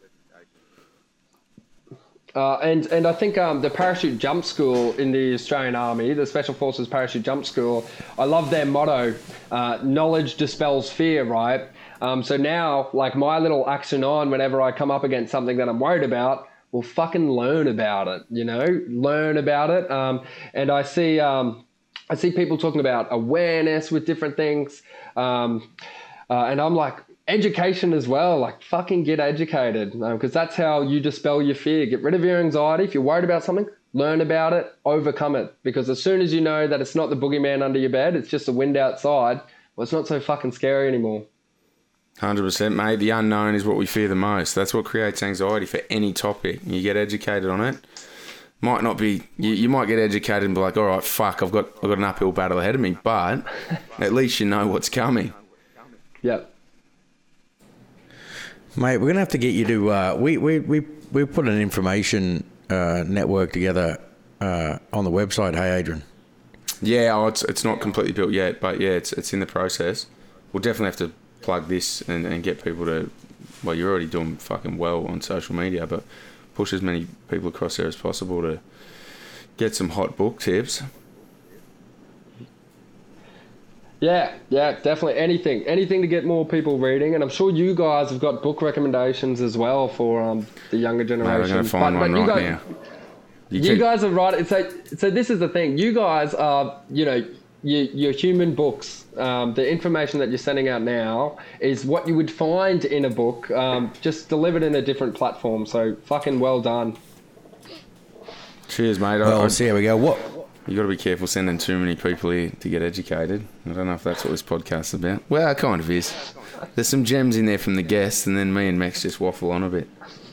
Uh, and and I think um, the parachute jump school in the Australian Army, the Special Forces Parachute Jump School, I love their motto: uh, "Knowledge dispels fear." Right. Um, so now, like my little action on, whenever I come up against something that I'm worried about, will fucking learn about it. You know, learn about it. Um, and I see um, I see people talking about awareness with different things. Um, uh, and I'm like, education as well. Like, fucking get educated because that's how you dispel your fear. Get rid of your anxiety. If you're worried about something, learn about it, overcome it. Because as soon as you know that it's not the boogeyman under your bed, it's just the wind outside, well, it's not so fucking scary anymore. Hundred percent, mate. The unknown is what we fear the most. That's what creates anxiety for any topic. You get educated on it. Might not be. You, you might get educated and be like, "All right, fuck, I've got I've got an uphill battle ahead of me," but at least you know what's coming. Yep. Mate, we're gonna have to get you to. Uh, we we we we put an information uh, network together uh, on the website. Hey, Adrian. Yeah, oh, it's it's not completely built yet, but yeah, it's it's in the process. We'll definitely have to plug this and, and get people to. Well, you're already doing fucking well on social media, but push as many people across there as possible to get some hot book tips. Yeah, yeah, definitely. Anything, anything to get more people reading, and I'm sure you guys have got book recommendations as well for um, the younger Mate, generation. I'm going to find one you right guys, now. You, keep- guys are right. So, so this is the thing. You guys are, you know, your, your human books. Um, the information that you're sending out now is what you would find in a book, um, just delivered in a different platform. So, fucking well done. Cheers, mate. I- Well, I- see how we go. What you got to be careful sending too many people here to get educated. I don't know if that's what this podcast's about. Well, it kind of is. There's some gems in there from the guests, and then me and Max just waffle on a bit.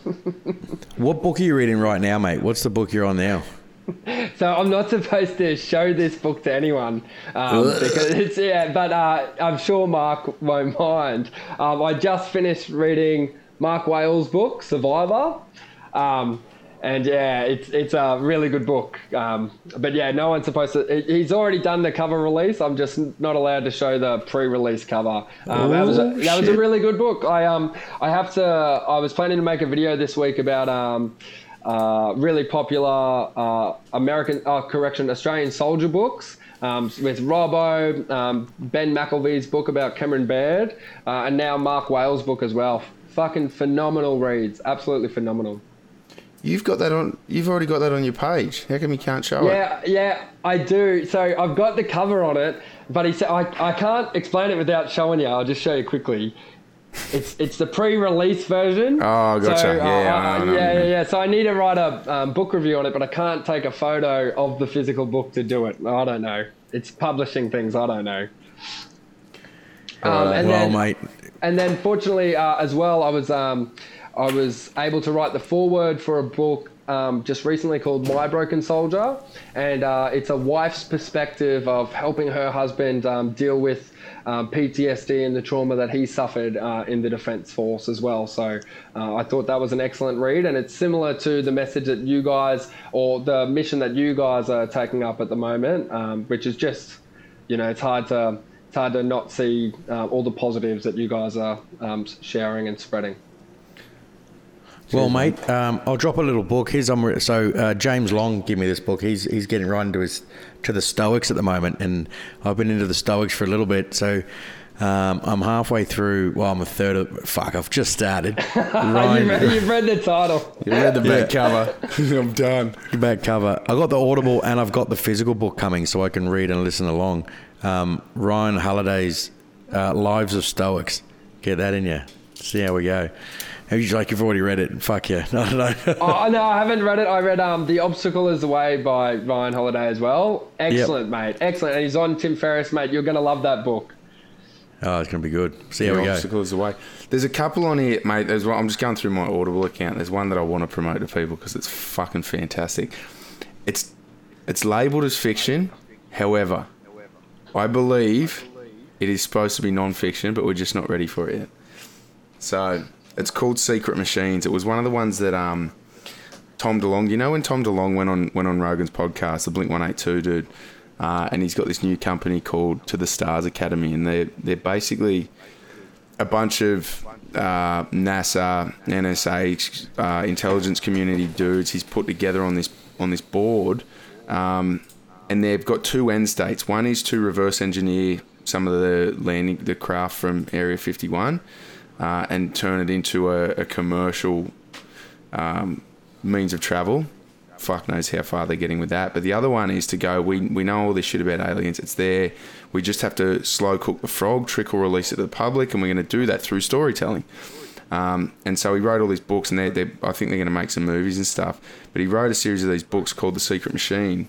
what book are you reading right now, mate? What's the book you're on now? So I'm not supposed to show this book to anyone um, because it's yeah, but uh, I'm sure Mark won't mind. Um, I just finished reading Mark Wales' book Survivor, um, and yeah, it's it's a really good book. Um, but yeah, no one's supposed to. He's already done the cover release. I'm just not allowed to show the pre-release cover. Um, that was a, Oh, that was a really good book. I um I have to. I was planning to make a video this week about um uh, really popular uh, American, uh, correction, Australian soldier books. Um, with Robbo, um, Ben Mckelvey's book about Cameron Baird, uh, and now Mark Wales' book as well. Fucking phenomenal reads, absolutely phenomenal. You've got that on. You've already got that on your page. How come you can't show it? Yeah, yeah, I do. So I've got the cover on it, but he said I, I can't explain it without showing you. I'll just show you quickly. It's it's the pre-release version. Oh, gotcha. So, Yeah, uh, I I yeah, yeah, yeah. So I need to write a um, book review on it, but I can't take a photo of the physical book to do it. I don't know. It's publishing things. I don't know. Um, and well, then, mate, and then fortunately uh, as well, I was um, I was able to write the foreword for a book um, just recently called My Broken Soldier, and uh, it's a wife's perspective of helping her husband um, deal with um, PTSD and the trauma that he suffered uh, in the Defence Force as well. So uh, I thought that was an excellent read, and it's similar to the message that you guys or the mission that you guys are taking up at the moment, um, which is just you know it's hard to it's hard to not see uh, all the positives that you guys are um, sharing and spreading. well, mate, um, I'll drop a little book. Here's I'm re- so uh, James Long gave me this book. He's he's getting right into his to the Stoics at the moment, and I've been into the Stoics for a little bit. So um, I'm halfway through. Well, I'm a third of. Fuck, I've just started. you've, Ryan, read, you've read the title. You read the back Yeah. cover. I'm done. The back cover. I got the Audible and I've got the physical book coming, so I can read and listen along. Um, Ryan Holiday's uh, Lives of Stoics. Get that in you. See how we go. How you like you've already read it? Fuck yeah. I don't know. oh no, I haven't read it. I read um, "The Obstacle Is the Way" by Ryan Holiday as well. Excellent, mate. Excellent. And he's on Tim Ferriss, mate. You're gonna love that book. oh, it's gonna be good. See how The we go. obstacle is the way. There's a couple on here, mate. There's one, I'm just going through my Audible account. There's one that I want to promote to people because it's fucking fantastic. It's it's labelled as fiction, however, I believe it is supposed to be non-fiction, but we're just not ready for it yet. So it's called Sekret Machines. It was one of the ones that um, Tom DeLonge. You know when Tom DeLonge went on went on Rogan's podcast, the Blink One Eight Two dude, uh, and he's got this new company called To the Stars Academy, and they they're basically a bunch of uh, NASA, NSA, uh, intelligence community dudes. He's put together on this on this board, um, and they've got two end states. One is to reverse engineer some of the landing the craft from Area 51 uh, and turn it into a, a commercial um, means of travel fuck knows how far they're getting with that. But the other one is to go. We we know all this shit about aliens. It's there. We just have to slow cook the frog, trickle release it to the public, and we're going to do that through storytelling. Um, and so he wrote all these books, and they they I think they're going to make some movies and stuff. But he wrote a series of these books called The Sekret Machine,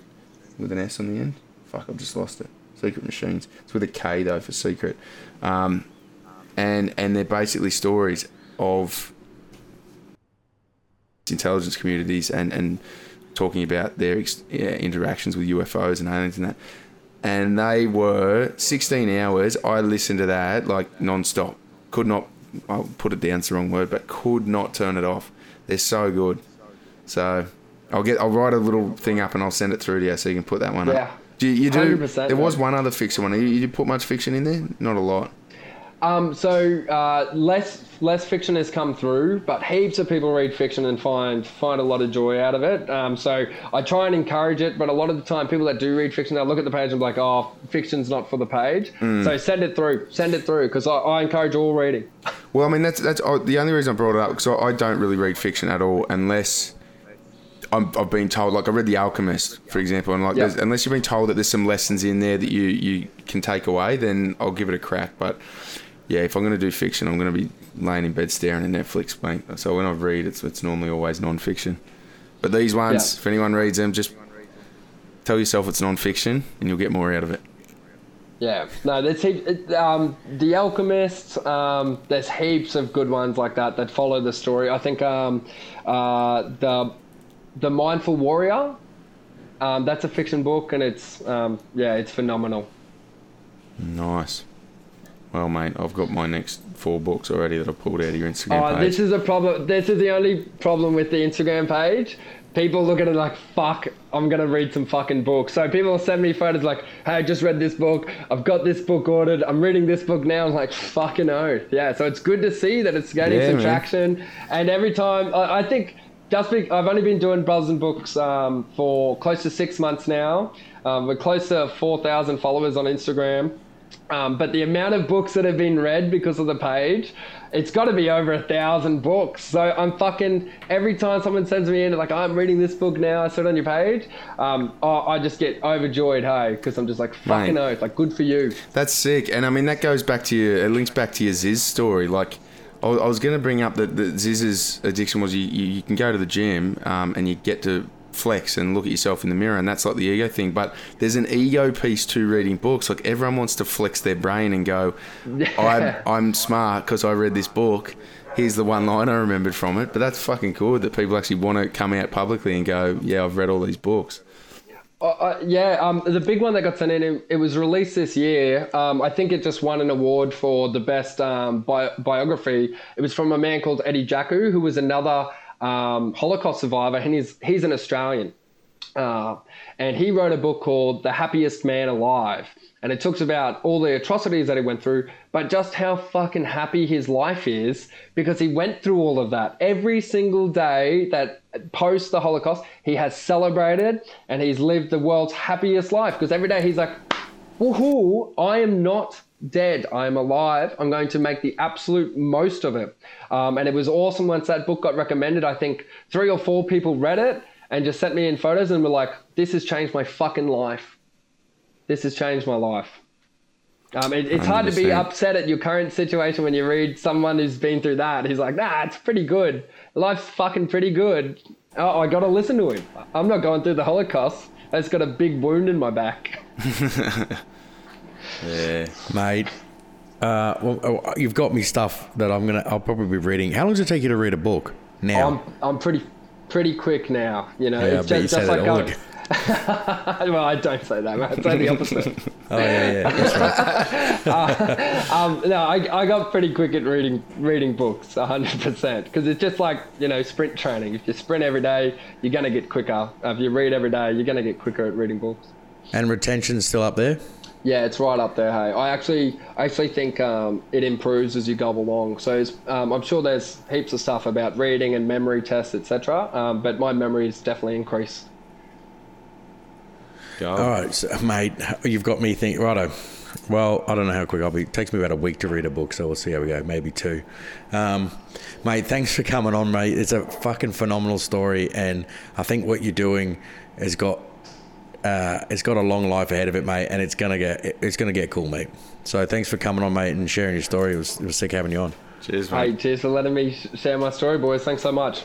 with an S on the end. Fuck, I've just lost it. Sekret Machines. It's with a K though for secret. Um, and and they're basically stories of intelligence communities and and talking about their ex- yeah, interactions with UFOs and aliens and that. And they were 16 hours. I listened to that like non-stop. Could not. I'll put it down. It's the wrong word, but could not turn it off. They're so good. So I'll get. I'll write a little thing up and I'll send it through to you so you can put that one Yeah. up. Do you, you do? 100%, There was one other fiction one. You, you put much fiction in there? Not a lot. Um, so uh, less less fiction has come through, but heaps of people read fiction and find find a lot of joy out of it. Um, so I try and encourage it, but a lot of the time, people that do read fiction, they'll look at the page and be like, "Oh, fiction's not for the page." So send it through, send it through, because I, I encourage all reading. Well, I mean, that's that's oh, the only reason I brought it up because I, I don't really read fiction at all unless I'm, I've been told. Like I read The Alchemist, for example, and like there's unless you've been told that there's some lessons in there that you you can take away, then I'll give it a crack. But yeah, if I'm going to do fiction, I'm going to be laying in bed staring at Netflix, mate. So when I read, it's it's normally always non-fiction. But these ones, Yeah. if anyone reads them, just tell yourself it's non-fiction, and you'll get more out of it. Yeah, no, there's heaps. It, um, the Alchemist. Um, there's heaps of good ones like that that follow the story. I think um, uh, the the Mindful Warrior. Um, that's a fiction book, and it's um, yeah, it's phenomenal. Nice. Well, mate, I've got my next four books already that I pulled out of your Instagram Oh, page. this is a problem. This is the only problem with the Instagram page. People look at it like, fuck, I'm going to read some fucking books. So people will send me photos like, hey, I just read this book. I've got this book ordered. I'm reading this book now. I'm like, fucking oath. Yeah, so it's good to see that it's gaining Yeah, some man. traction. And every time, I, I think, just be, I've only been doing Brothers N Books um, for close to six months now. Um, we're close to 4,000 followers on Instagram. Um, but the amount of books that have been read because of the page, it's got to be over a thousand books. So I'm fucking every time someone sends me in like I'm reading this book now, I saw it on your page. Um, oh, I just get overjoyed, hey, because I'm just like fucking Mate. oath, like good for you. That's sick, and I mean that goes back to your. It links back to your Zyzz story. Like, I was, I was going to bring up that, that Zyzz's addiction was you, you, you can go to the gym um, and you get to flex and look at yourself in the mirror, and that's like the ego thing. But there's an ego piece to reading books. Like everyone wants to flex their brain and go, I'm I'm smart because I read this book. Here's the one line I remembered from it. But that's fucking cool that people actually want to come out publicly and go, yeah, I've read all these books. Uh, uh, yeah, um, the big one that got sent in, it, it was released this year. Um, I think it just won an award for the best um, bi- biography. It was from a man called Eddie Jaku, who was another um, Holocaust survivor, and he's he's an Australian. Uh, and he wrote a book called The Happiest Man Alive. And it talks about all the atrocities that he went through, but just how fucking happy his life is because he went through all of that. Every single day that post the Holocaust, he has celebrated and he's lived the world's happiest life because every day he's like, woohoo, I am not dead. I am alive. I'm going to make the absolute most of it. Um, and it was awesome once that book got recommended. I think three or four people read it and just sent me in photos and were like, this has changed my fucking life. This has changed my life. Um, it, it's hard to be upset at your current situation when you read someone who's been through that. He's like, nah, it's pretty good. Life's fucking pretty good. Oh, I got to listen to him. I'm not going through the Holocaust. I just got a big wound in my back. Yeah. mate. Uh, well, oh, you've got me stuff that I'm gonna. I'll probably be reading. How long does it take you to read a book now? I'm I'm pretty pretty quick now. You know, Yeah, it's just, just that like all going. well, I don't say that. Man. I say the opposite. oh yeah, yeah. That's right. um, no, I, I got pretty quick at reading reading books, 100%. Because it's just like you know sprint training. If you sprint every day, you're gonna get quicker. If you read every day, you're gonna get quicker at reading books. And retention's still up there. Yeah, it's right up there. Hey, I actually, I actually think um, it improves as you go along. So it's, um, I'm sure there's heaps of stuff about reading and memory tests, etc. Um, but my memory's definitely increased. Go. All right, so, mate. You've got me thinking. Righto. Well, I don't know how quick I'll be. It takes me about a week to read a book, so we'll see how we go. Maybe two. Um, mate, thanks for coming on, mate. It's a fucking phenomenal story, and I think what you're doing has got uh, it's got a long life ahead of it, mate, and it's gonna get it's gonna get cool, mate. So thanks for coming on, mate, and sharing your story. It was, it was sick having you on. Cheers, mate. Hey, cheers for letting me share my story, boys. Thanks so much.